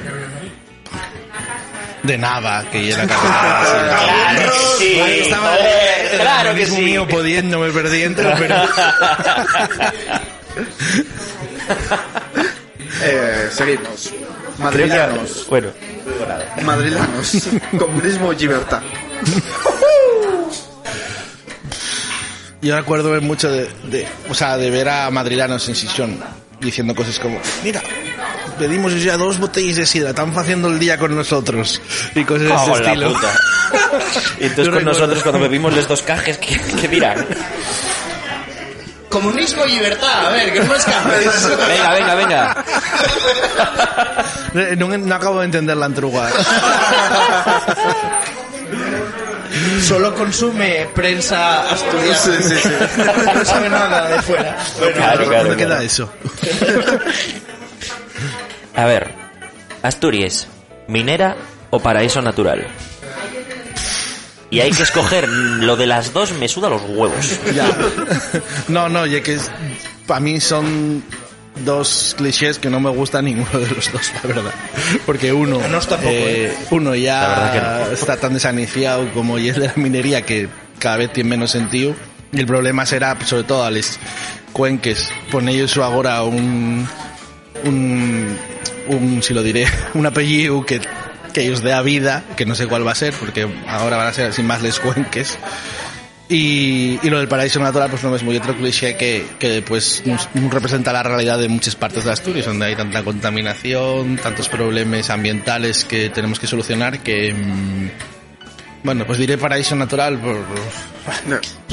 De Nava, que era capital. Claro que sí, Ahí estaba el claro que sí. mío pudiéndome perdiendo, pero... Eh, seguimos. Madrilanos. Bueno, Madrilanos. Comunismo y libertad. Yo recuerdo ver mucho de, de- o sea, de ver a madrilanos en Sisión diciendo cosas como, mira, pedimos ya dos botellas de sidra, están haciendo el día con nosotros. Y cosas de ese estilo. puta. Y entonces con nosotros cuando bebimos les dos cajes, ¿qué, qué dirán? Comunismo y libertad, a ver, que no me escapes. Venga, venga, venga. No, no acabo de entender la antruga. Solo consume prensa asturiana. Sí, sí, sí. No sabe nada de fuera. Bueno, Claro, ¿Dónde claro, queda claro. eso? A ver, Asturias, minera o paraíso natural. Y hay que escoger lo de las dos me suda los huevos. Ya. No, no, ya que para mí son dos clichés que no me gusta ninguno de los dos, la verdad. Porque uno, A nos tampoco, eh, ¿eh? uno ya que está tan desaniciado como y es de la minería que cada vez tiene menos sentido. Y el problema será, sobre todo, a los cuenques, poner eso ahora un, un, un, si lo diré, un apellido que, que ellos dé a vida, que no sé cuál va a ser, porque ahora van a ser sin más les cuenques. Y, y lo del paraíso natural pues no es muy otro cliché que, que pues representa la realidad de muchas partes de Asturias donde hay tanta contaminación, tantos problemas ambientales que tenemos que solucionar que mm, bueno pues diré paraíso natural por,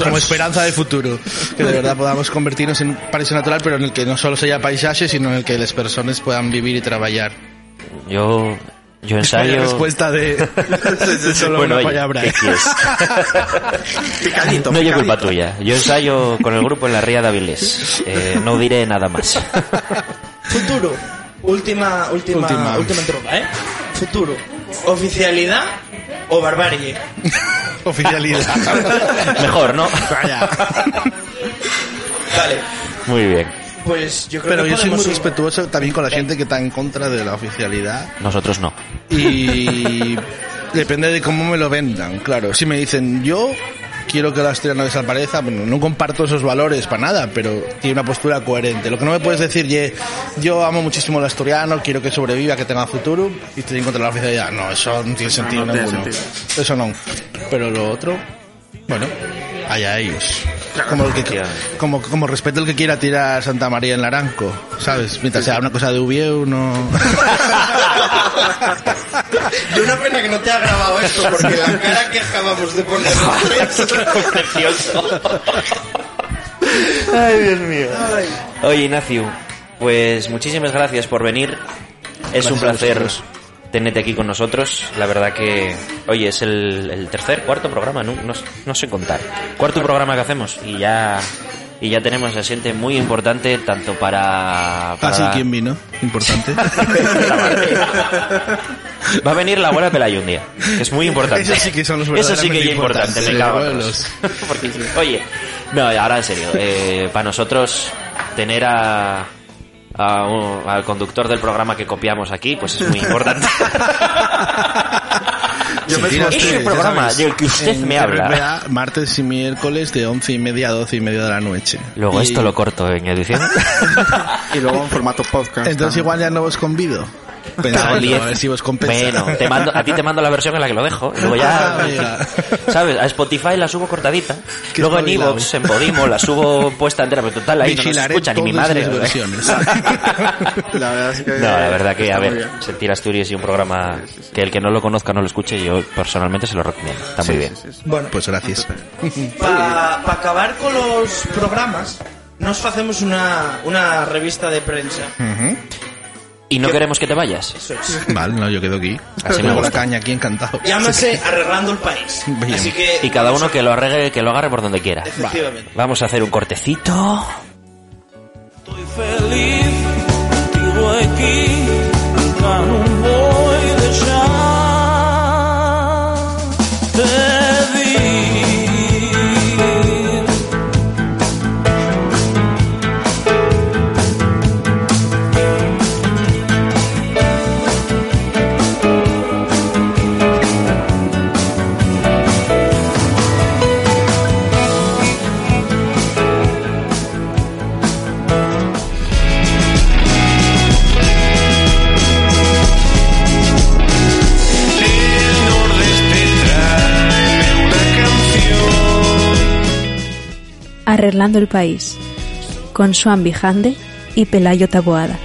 como esperanza de futuro. Que de verdad podamos convertirnos en paraíso natural pero en el que no solo sea paisaje sino en el que las personas puedan vivir y trabajar. Yo, yo la ensayo... respuesta de, de solo bueno, una oye, palabra ¿qué quieres? Picadito, No es culpa tuya. Yo ensayo con el grupo en la Ría de Avilés. Eh, no diré nada más. Futuro. Última, última, Última. última, entrada, ¿eh? Futuro. Oficialidad o barbarie. oficialidad Mejor, ¿no? Vaya. Vale. Muy bien. Pues yo creo Pero que yo soy muy ir- respetuoso también con la gente que está en contra de la oficialidad Nosotros no. y depende de cómo me lo vendan, claro. Si me dicen, yo quiero que el asturiano desaparezca, bueno, no comparto esos valores para nada, pero tiene una postura coherente. Lo que no me puedes decir, ye, yo amo muchísimo al asturiano, quiero que sobreviva, que tenga futuro, y estoy en contra de la oficialidad. No, eso no tiene sentido no tiene ninguno. sentido. Eso no. Pero lo otro, bueno, allá ellos. Como, el que, como, como respeto el que quiera tirar Santa María en Laranco, ¿sabes? Mientras sea una cosa de Ubieu, no... Y una pena que no te ha grabado esto, porque la cara que acabamos de poner Precioso. Ay, Dios mío. Oye, Ignacio, pues muchísimas gracias por venir. Es un Gracias placer. Tenerte aquí con nosotros. La verdad que, oye, es el, el tercer, cuarto programa, no, no, no sé contar. Cuarto programa que hacemos y ya y ya tenemos asiente muy importante tanto para, para Así quien vino, importante. Va a venir la abuela Pelayo un día, que es muy importante. Eso sí que son los Eso sí que es importante, me cago en. Porque, Oye, no, ahora en serio, eh, para nosotros tener a, a un- al conductor del programa que copiamos aquí, pues es muy importante. Yo esforcé, Ese ya programa sabes, del que usted me habla. RPA, martes y miércoles de once y media a doce y media de la noche. Luego Y- esto lo corto en edición. Y luego en formato podcast. Entonces también. igual ya no os convido. Pensaba, Diez. a ver si os compensa. Bueno, te mando, a ti te mando la versión en la que lo dejo. y Luego ya, Ah. ¿sabes? A Spotify la subo cortadita. Luego en. Evox, en Podimo, la subo puesta entera. Pero total, ahí no nos Vigilaré escucha ni mi madre. las ¿sabes? versiones. La verdad es que. No, la verdad que, a ver, bien. sentir Asturias y un programa que el que no lo conozca no lo escuche, yo personalmente se lo recomiendo. Está muy bien. Sí, sí. Bueno, Pues gracias. para acabar con los programas, nos hacemos una, una revista de prensa. Y no queremos que te vayas. Eso es. Vale, no, yo quedo aquí. Así me Luego la gusta. caña aquí encantado. Llámase Arreglando el País. Bien. Así que... Y cada uno que lo arregle, que lo agarre por donde quiera. Efectivamente. Vamos a hacer un cortecito. Estoy feliz contigo aquí, nunca non voy a deixar Arreglando el País, con Swan Bijande y Pelayo Taboada.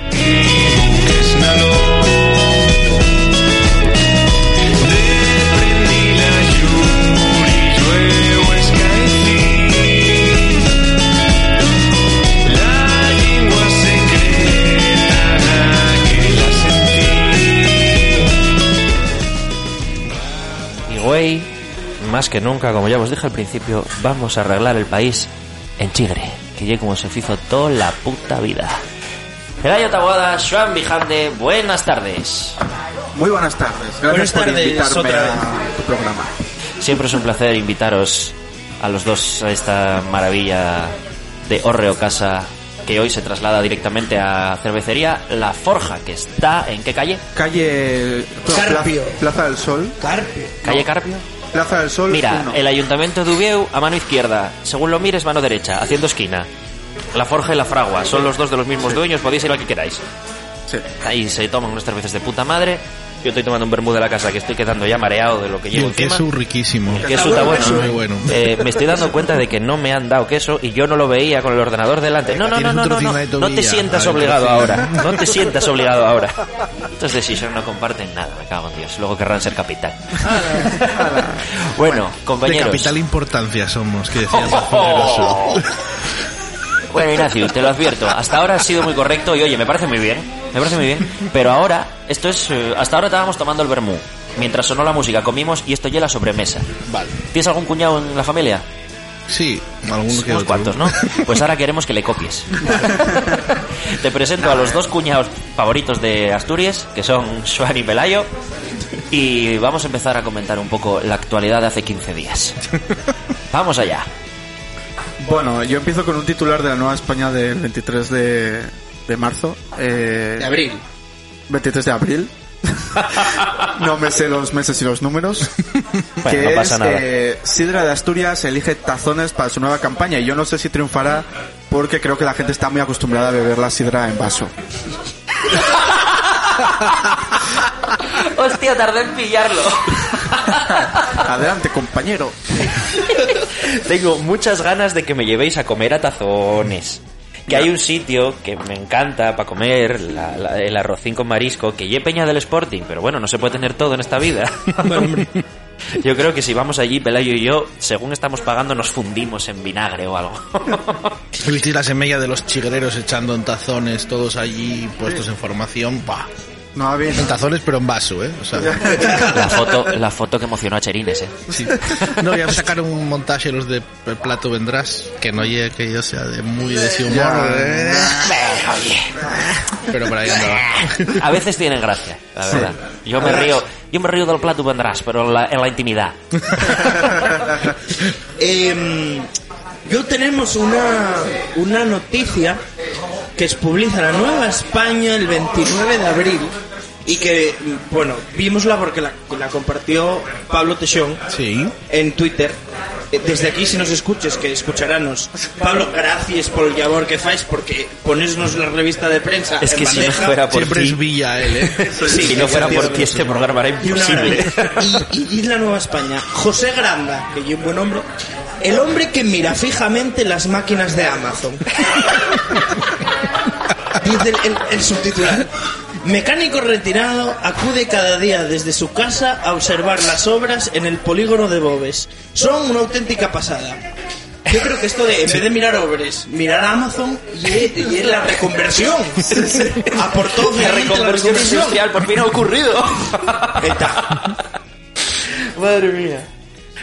más que nunca, como ya os dije al principio, vamos a arreglar el país en Chigre, que ya como se hizo toda la puta vida. Pelayo Taboada, Joan Bijande, buenas tardes. Muy buenas tardes. Gracias Buenas por tardes, invitarme otra vez. a tu programa. Siempre es un placer invitaros a los dos a esta maravilla de Orreo Casa que hoy se traslada directamente a cervecería La Forja, que está en qué calle? Calle Carpio. Plaza, Plaza del Sol. Carpio. Calle Carpio. Plaza del Sol. Mira, uno. el ayuntamiento de Ubieu a mano izquierda, según lo mires mano derecha, haciendo esquina. La Forja y la Fragua son los dos de los mismos dueños, podéis ir al que queráis. Sí. Ahí se toman unas cervezas de puta madre. Yo estoy tomando un vermú de la casa que estoy quedando ya mareado de lo que Y llevo el encima. queso riquísimo. El queso está bueno. Muy bueno. Eh, me estoy dando cuenta de que no me han dado queso y yo no lo veía con el ordenador delante. No, no, no, no, no, no, de no te sientas obligado ahora. No te sientas obligado ahora. Estos de Season no comparten nada, me cago en Dios. Luego querrán ser capitán. Bueno, De compañeros. capital importancia somos, que decías Oh. generoso. Bueno, Ignacio, te lo advierto. Hasta ahora has sido muy correcto y oye, me parece muy bien. Me parece muy bien. Pero ahora, esto es. eh, hasta ahora estábamos tomando el vermú. Mientras sonó la música, comimos y esto ya la sobremesa. Vale. ¿Tienes algún cuñado en la familia? Sí, alguno que cuantos, ¿no? Pues ahora queremos que le copies. Te presento a los dos cuñados favoritos de Asturias, que son Joan y Pelayo. Y vamos a empezar a comentar un poco la actualidad de hace 15 días. Vamos allá. Bueno, yo empiezo con un titular de la Nueva España del 23 de, de marzo. Eh, De abril. 23 de abril. no me sé los meses y los números. Bueno, que no pasa es nada. eh, Sidra de Asturias elige tazones para su nueva campaña. Y yo no sé si triunfará porque creo que la gente está muy acostumbrada a beber la sidra en vaso. Hostia, tardé en pillarlo. Adelante, compañero. Tengo muchas ganas de que me llevéis a comer a tazones. Que hay un sitio que me encanta para comer la- la- el arrocín con marisco, que ye Peña del Sporting, pero bueno, no se puede tener todo en esta vida. Yo creo que si vamos allí, Pelayo y yo, según estamos pagando, nos fundimos en vinagre o algo. Visteis la semilla de los chigreros echando en tazones, todos allí puestos en formación. ¡Pah! No bien. En tazones, pero en vaso, ¿eh? O sea, La foto, la foto que emocionó a Cherines, ¿eh? sí. No, ya sacaron un montaje los de El Plato Vendrás, que no llegue que yo sea de muy de ese humor. ¿eh? Pero por ahí andaba. a veces tienen gracia, la verdad. Yo me río, yo me río del plato vendrás, pero en la, en la intimidad. Eh, yo tenemos una, una noticia que se publica la Nueva España el 29 de abril y que, bueno, vimosla porque la, la compartió Pablo Teixón Sí. en Twitter. Eh, Desde aquí, si nos escuches, que escucharanos. Pablo, gracias por el labor que fais porque ponesnos la revista de prensa Es en que si no bandeja. fuera por Siempre ti, es Villa él, ¿eh? Sí, si no fuera por ti, este programa era Y imposible. Y, y es la Nueva España. José Granda, que es un buen hombre, el hombre que mira fijamente las máquinas de Amazon. Dice el, el- el subtitular. Mecánico retirado acude cada día desde su casa a observar las obras en el polígono de Bobes. Son una auténtica pasada. Yo creo que esto de, en vez de mirar obras, mirar a Amazon y es, y es la reconversión. Aportó La finalmente reconversión industrial por fin ha ocurrido. Ahí está. Madre mía.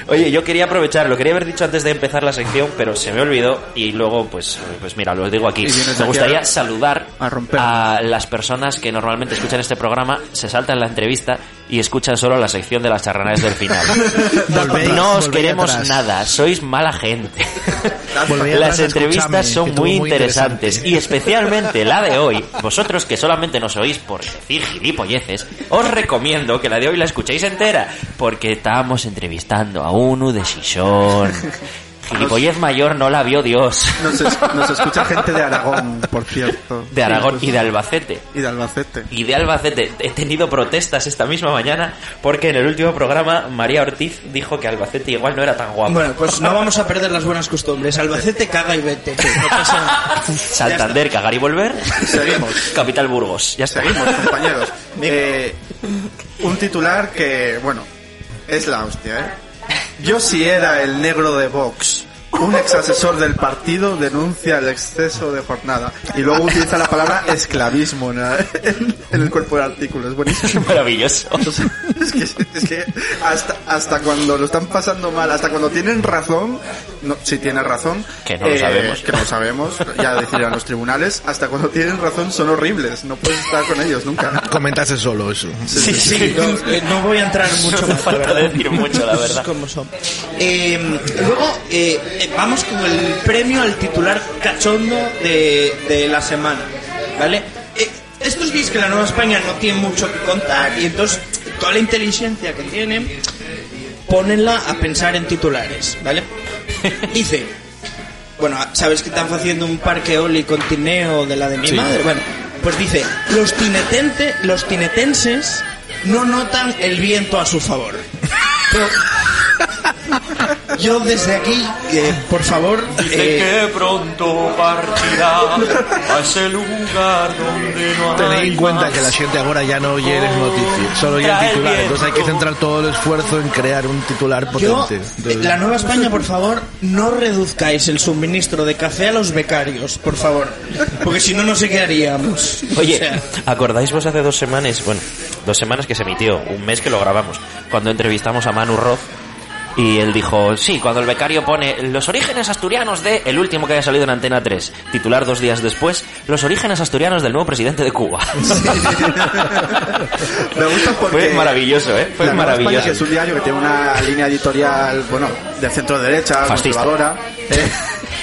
Oye, yo quería aprovechar, lo quería haber dicho antes de empezar la sección, pero se me olvidó y luego, pues, pues mira, lo digo aquí. Me gustaría saludar a a las personas que normalmente escuchan este programa, se saltan la entrevista y escuchan solo la sección de las charranadas del final. No os queremos atrás. nada, sois mala gente. Las entrevistas son muy muy interesantes interesante. y especialmente la de hoy, vosotros que solamente nos oís por decir gilipolleces, os recomiendo que la de hoy la escuchéis entera, porque estábamos entrevistando a uno de Xixón. Gilipollez mayor no la vio Dios. Nos, es- nos escucha gente de Aragón, por cierto. De Aragón y de Albacete. Y de Albacete. Y de Albacete. He tenido protestas esta misma mañana porque en el último programa María Ortiz dijo que Albacete igual no era tan guapo. Bueno, pues no vamos a perder las buenas costumbres. Albacete caga y vete. No pasa nada. Santander, cagar y volver. Seguimos. Capital Burgos. Ya está. Seguimos, compañeros. Eh, un titular que, bueno, es la hostia, ¿eh? Yo si era el negro de Vox Un ex asesor del partido denuncia el exceso de jornada. Y luego utiliza la palabra esclavismo en, la- en- en el cuerpo del artículo. Es buenísimo. Maravilloso. Es que, es que hasta, hasta cuando lo están pasando mal, hasta cuando tienen razón, no, si tienen razón, Que no lo sabemos. que no sabemos, ya decidirán los tribunales, hasta cuando tienen razón son horribles, no puedes estar con ellos nunca. Comentase solo eso. Sí, sí, no, eh, no voy a entrar mucho No más. falta decir mucho, la verdad. Como son. Eh, luego, eh, eh, vamos con el premio al titular cachondo de, de la semana, ¿vale? Eh, estos días que la Nueva España no tiene mucho que contar y entonces toda la inteligencia que tienen, ponenla a pensar en titulares, ¿vale? Dice, bueno, sabes que están haciendo un parque eólico en Tineo de la de mi Sí. madre. Bueno, pues dice, los, tinetente, los tinetenses no notan el viento a su favor. Pero, yo desde aquí, eh, por favor, eh, que pronto partirá a ese lugar donde no hay Tened en cuenta que la gente ahora ya no oye las noticias, solo oye el titular. Entonces hay que centrar todo el esfuerzo en crear un titular yo, potente. eh, Entonces- la Nueva España, por favor, no reduzcáis el suministro de café a los becarios, por favor. Porque si no, no sé qué haríamos. O Oye, sea, ¿acordáis vos hace dos semanas? Bueno, dos semanas que se emitió, un mes que lo grabamos, cuando entrevistamos a Manu Roth y él dijo, sí, cuando el becario pone los orígenes asturianos de el último que haya salido en Antena 3, titular dos días después, los orígenes asturianos del nuevo presidente de Cuba. Me gusta porque... Fue maravilloso, ¿eh? Fue La Nueva España, maravilloso. que es un diario que tiene una línea editorial, bueno, de centro derecha, Fascista. conservadora. Eh,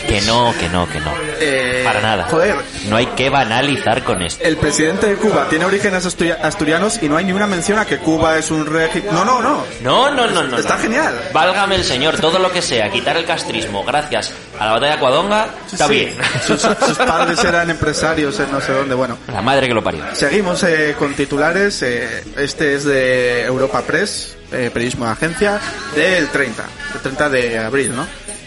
Que no, que no, que no. eh, Para nada. Joder, No hay que banalizar con esto. el presidente de Cuba tiene orígenes asturia- asturianos y no hay ni una mención a que Cuba es un régimen... No, no, no. No, no, no, no. Está no. genial. Válgame el señor, todo lo que sea, quitar el castrismo gracias a la batalla de Cuadonga, está Sí. bien. Sus, sus padres eran empresarios en no sé dónde. Bueno, La madre que lo parió. seguimos eh, con titulares. eh, este es de Europa Press, eh, periodismo de agencia, del 30, el 30 de abril, ¿no?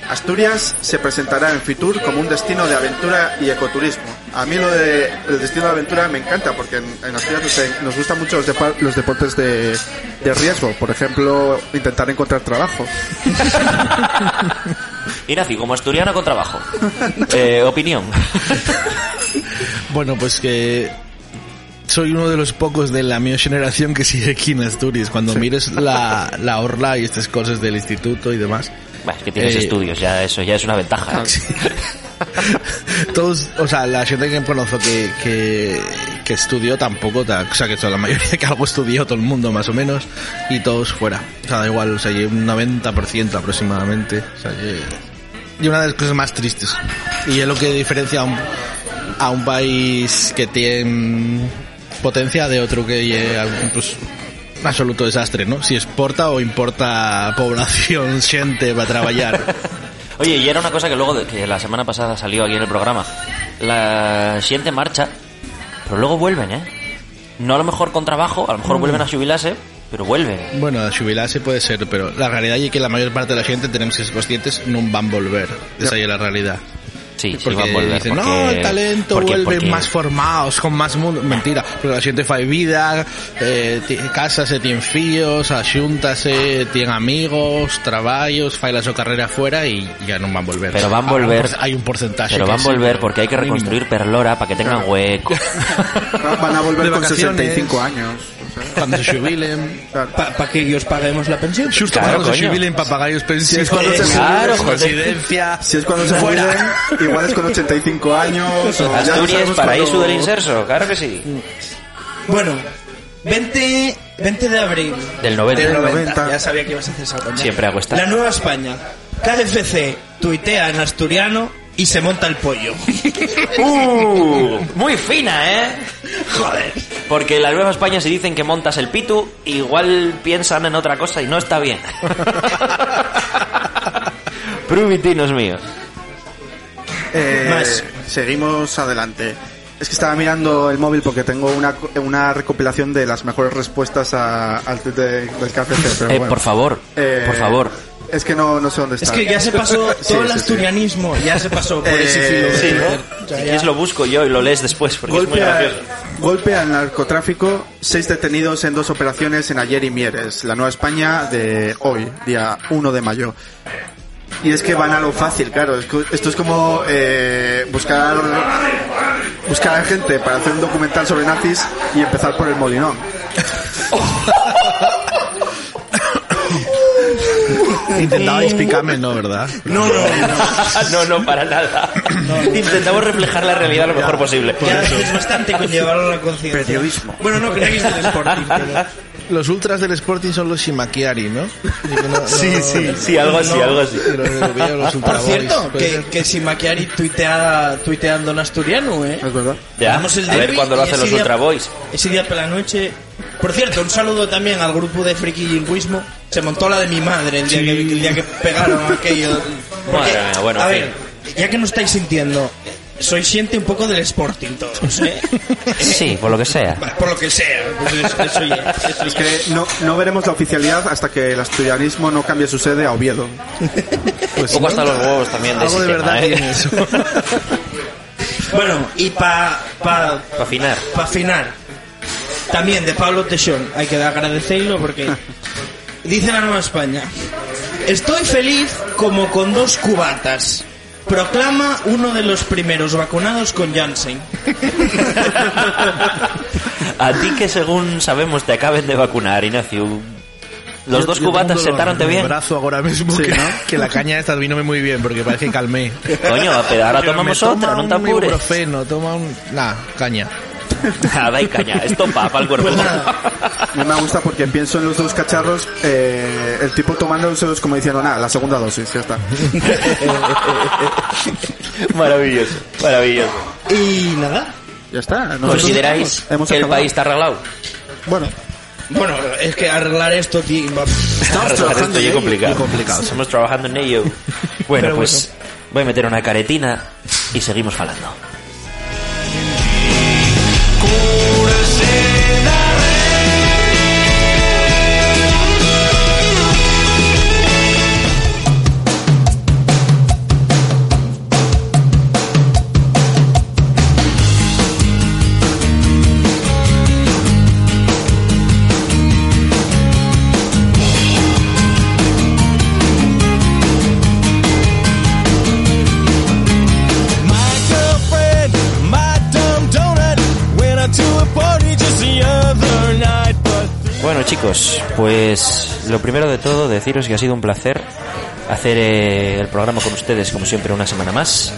Asturias se presentará en Fitur como un destino de aventura y ecoturismo. A mí lo de el destino de aventura me encanta porque en, en Asturias nos, nos gustan mucho los, depa- los deportes de, de riesgo. Por ejemplo, intentar encontrar trabajo. Ignacio, como asturiano con trabajo. Eh, opinión. Bueno, pues que soy uno de los pocos de la mi generación que sigue aquí en Asturias. Cuando mires la, la orla y estas cosas del instituto y demás, Bueno, es que tienes Eh, estudios, ya eso ya es una ventaja. todos, o sea, la gente que conozco que, que, que estudió tampoco, ta- o sea, que la mayoría que algo estudió, todo el mundo más o menos, y todos fuera. O sea, da igual, o sea, un 90% aproximadamente. O sea, y una de las cosas más tristes. Y es lo que diferencia a un, a un país que tiene potencia de otro que pues, absoluto desastre, ¿no? Si exporta o importa población, gente para trabajar. Oye, y era una cosa que luego, de- que la semana pasada salió aquí en el programa. La siguiente marcha, pero luego vuelven, ¿eh? No a lo mejor con trabajo, a lo mejor vuelven a jubilarse, pero vuelven. Bueno, a jubilarse puede ser, pero la realidad es que la mayor parte de la gente tenemos que ser conscientes no van a volver. Esa es la realidad. Sí, sí Porque van a volver. dicen, porque- no, el talento porque- vuelve porque- más formados, con más mundo. Mentira, porque la gente fa vida, eh, casase, tiene fillos, axúntase, tiene amigos, trabajos, fa la su carrera fuera y ya no van a volver. Pero van a volver- porce- Hay un porcentaje. Pero van a sí, volver porque hay que reconstruir Perlora para que tengan hueco. Van a volver De con vacaciones. 65 años. Cuando se jubilen. para que ellos paguemos la pensión. Justo Claro, cuando se coño. jubilen papagayos pensiones. es cuando se Claro. Residencia. Si es cuando se Fuera. jubilen, igual es con 85 años. o Asturias, paraíso cuándo- del inserso, claro que sí. Bueno, 20, 20 de abril Del 90. del 90. 90. Ya sabía que ibas a hacer esa coña. Siempre hago esta. La Nueva España. KFC tuitea en asturiano y se monta el pollo. Uh, muy fina, ¿eh? Joder. Porque en la Nueva España si dicen que montas el pitu, igual piensan en otra cosa y no está bien. Pruvitinos míos. Eh, Más. Seguimos adelante. Es que estaba mirando el móvil porque tengo una, una recopilación de las mejores respuestas a- al tweet de- del KFC. Pero Eh, bueno. por favor, Eh, por favor. Es que no, no sé dónde está. Es que ya se pasó Sí, todo el sí, sí. asturianismo, ya se pasó por Eh, ese filo. sí, O sea, Si ya- quieres lo busco yo y lo lees después porque es muy Golpe, a- golpe al narcotráfico, seis detenidos en dos operaciones en Ayer y Mieres, la Nueva España de hoy, día 1 de mayo. Y es que van a lo fácil, claro. Esto es como eh, buscar buscar a gente para hacer un documental sobre nazis y empezar por el Molinón. Intentabais picarme, no, ¿verdad? No, no, no. no, no, para nada. Intentamos reflejar la realidad lo mejor posible. Ya es bastante con llevarlo a la conciencia. Periodismo. Bueno, no creáis del Sporting. pero- Los ultras del Sporting son los Shimakiari, ¿no? Digo, no- no- Sí, algo así, algo así. Veo los Por cierto, que, que si Macchiari tuitea, tuiteando en asturiano, ¿eh? Es verdad. Ya, el a ver cuándo lo hacen los día- Ultra Boys. Ese día por la noche. Por cierto, un saludo también al grupo de Friki Lingüismo. Se montó la de mi madre el día, que, el día que pegaron aquello. Porque, Madre mía, bueno, a ver, ya que no estáis sintiendo, soy siente un poco del Sporting todos, ¿eh? Sí, por lo que sea. Por lo que sea. Pues eso, eso ya, eso Es que no, no veremos la oficialidad hasta que el asturianismo no cambie su sede a Oviedo. Un poco hasta los huevos también de Algo de verdad ¿eh? eso. Bueno, y para pa, Para afinar. pa afinar, también de Pablo Teixón, hay que agradecerlo porque dice la Nueva España, estoy feliz como con dos cubatas. Proclama uno de los primeros vacunados con Janssen. A ti que según sabemos te acaben de vacunar, Ignacio. Los Yo- dos yo cubatas el bien. brazo ahora mismo Sí, que, ¿no? que la caña esta vínome muy bien porque parece que calmé. Coño, pero ahora tomamos otra, toma no te un apures. ibuprofeno, toma un... Nah, caña. Nada, y caña. Esto pa, para el cuerpo. Pues No me gusta porque pienso en los dos cacharros, eh, el tipo tomándolos como diciendo, nada, la segunda dosis, ya está. maravilloso, maravilloso. y nada. Ya está. ¿Consideráis hemos que el país está arreglado? Bueno, Bueno, es que arreglar esto, tío, va- Arreglar trabajando esto complicado. complicado. Estamos trabajando en ello. Bueno, Pero pues voy a meter una caretina y seguimos falando. cool. Chicos, pues lo primero de todo deciros que ha sido un placer hacer eh, el programa con ustedes como siempre una semana más.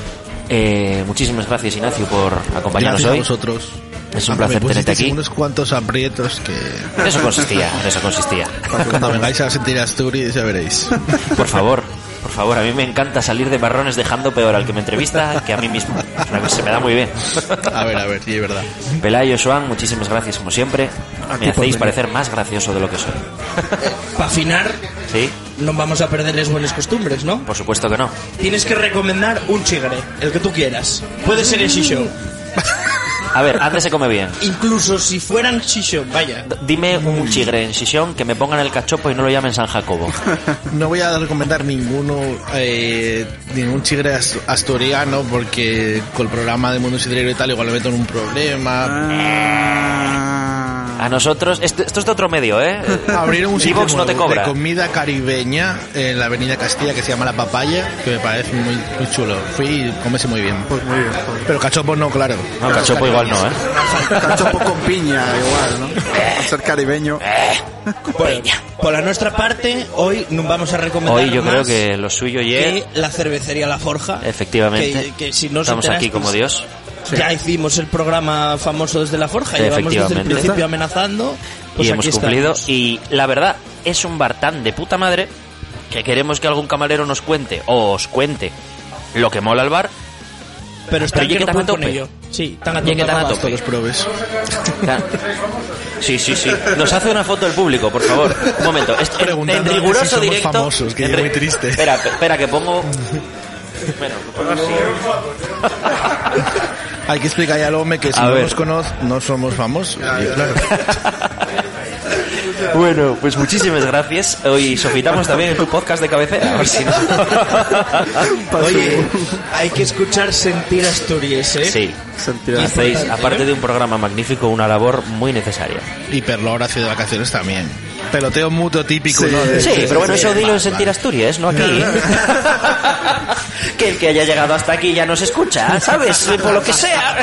Eh, muchísimas gracias Ignacio por acompañarnos Gracias a hoy. vosotros. Es un placer tenerte aquí. unos cuantos aprietos que... En eso consistía, en eso consistía. Cuando vengáis a sentir Asturias ya veréis. Por favor, por favor, a mí me encanta salir de marrones dejando peor al que me entrevista que a mí mismo. Es una cosa que se me da muy bien. A ver, a ver, sí, es verdad. Pelayo, Joan, muchísimas gracias como siempre. Me hacéis parecer más gracioso de lo que soy. para afinar, ¿Sí? no vamos a perder las buenas costumbres, ¿no? Por supuesto que no. Tienes que recomendar un chigre, el que tú quieras. Puede ser el Shishon. A ver, antes se come bien. Incluso si fueran Shishon, vaya. D- Dime un chigre en Sisión que me pongan el cachopo y no lo llamen San Jacobo. No voy a recomendar ninguno, eh, ningún chigre ast- asturiano porque con el programa de Mundo Sidrero y tal igual me meto en un problema. Ah, A nosotros, esto, esto es de otro medio, ¿eh? Abrieron un sitio no te cobra. de comida caribeña en la avenida Castilla que se llama La Papaya, que me parece muy, muy chulo. Fui y comese muy bien. pues muy bien. pues. Pero cachopo no, claro. No, cachopo igual no, ¿eh? Cachopo con piña, igual, ¿no? Por ser caribeño. Bueno, por la nuestra parte, hoy nos vamos a recomendar Hoy yo creo más que lo suyo y que la cervecería La Forja. Efectivamente. Que, que si no os Estamos aquí como Dios. Ya hicimos el programa famoso desde La Forja. Llevamos desde el principio amenazando. Pues y hemos cumplido. estamos. Y la verdad, es un bar tan de puta madre que queremos que algún camarero nos cuente o os cuente lo que mola el bar. Pero ya que tan a tope. ello. Sí, tan a Ya que tope. tan a tope. Todos probes. Sí, sí, sí. Nos hace una foto el público, por favor. Un momento. Es- en, en riguroso si somos directo. famosos, que ri- muy triste. Espera, espera, que pongo. Bueno, pongo así. Hay que explicar al hombre que si A no ver. nos conoce, no somos famosos. Claro. Bueno, pues muchísimas gracias. Hoy sofitamos también en tu podcast de cabecera. A ver si no. Oye, hay que escuchar sentir Asturias, ¿eh? Sí. Sentir hacéis, aparte de un programa magnífico, una labor muy necesaria. Y Perlor hace de vacaciones también. Peloteo mutuo típico, Sí. ¿no? De- Sí, pero bueno, eso dilo en Sentir. Asturias, no aquí. que el que haya llegado hasta aquí ya nos escucha, ¿sabes? Por lo que sea.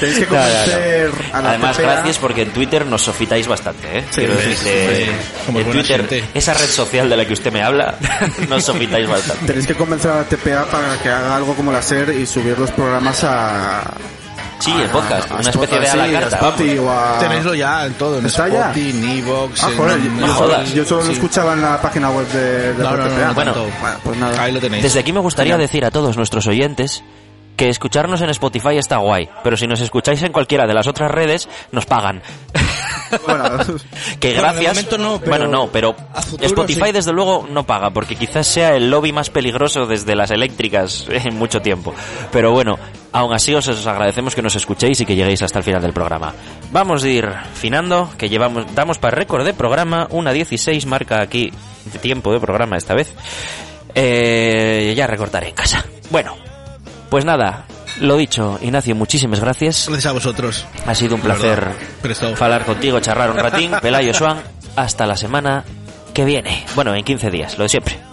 Tenéis que No, no, no. convencer a la Además, gracias porque en Twitter nos sofitáis bastante, ¿eh? Sí, Quiero sí, decir sí, que sí. Somos en Twitter, gente. esa red social de la que usted me habla, nos sofitáis bastante. Tenéis que convencer a la TPA para que haga algo como la SER y subir los programas a... Sí, el podcast, a una especie de a la carta. Spotify o a- Tenéislo ya en todo, en ¿Está ya? Spotify, en Evox, Ah, en- joder, en- yo, No solo- jodas. yo solo lo Sí. escuchaba en la página web de, de No, la no, no, TPA. no Bueno, tanto. Bueno, pues nada. Ahí lo tenéis. Desde aquí me gustaría decir a todos nuestros oyentes que escucharnos en Spotify está guay, pero si nos escucháis en cualquiera de las otras redes, nos pagan. Bueno, que gracias. no, pero bueno, no, pero futuro Spotify sí. desde luego no paga, porque quizás sea el lobby más peligroso desde las eléctricas en mucho tiempo. Pero bueno, aún así os, os agradecemos que nos escuchéis y que lleguéis hasta el final del programa. Vamos a ir finando, que llevamos, damos para récord de programa, una 16 marca aquí de tiempo de programa esta vez. Eh, ya recortaré en casa. Bueno, pues nada, lo dicho, Ignacio, muchísimas gracias. Gracias a vosotros. Ha sido un placer hablar contigo, charlar un ratín. Pelayo Swan, hasta la semana que viene. Bueno, en 15 días, lo de siempre.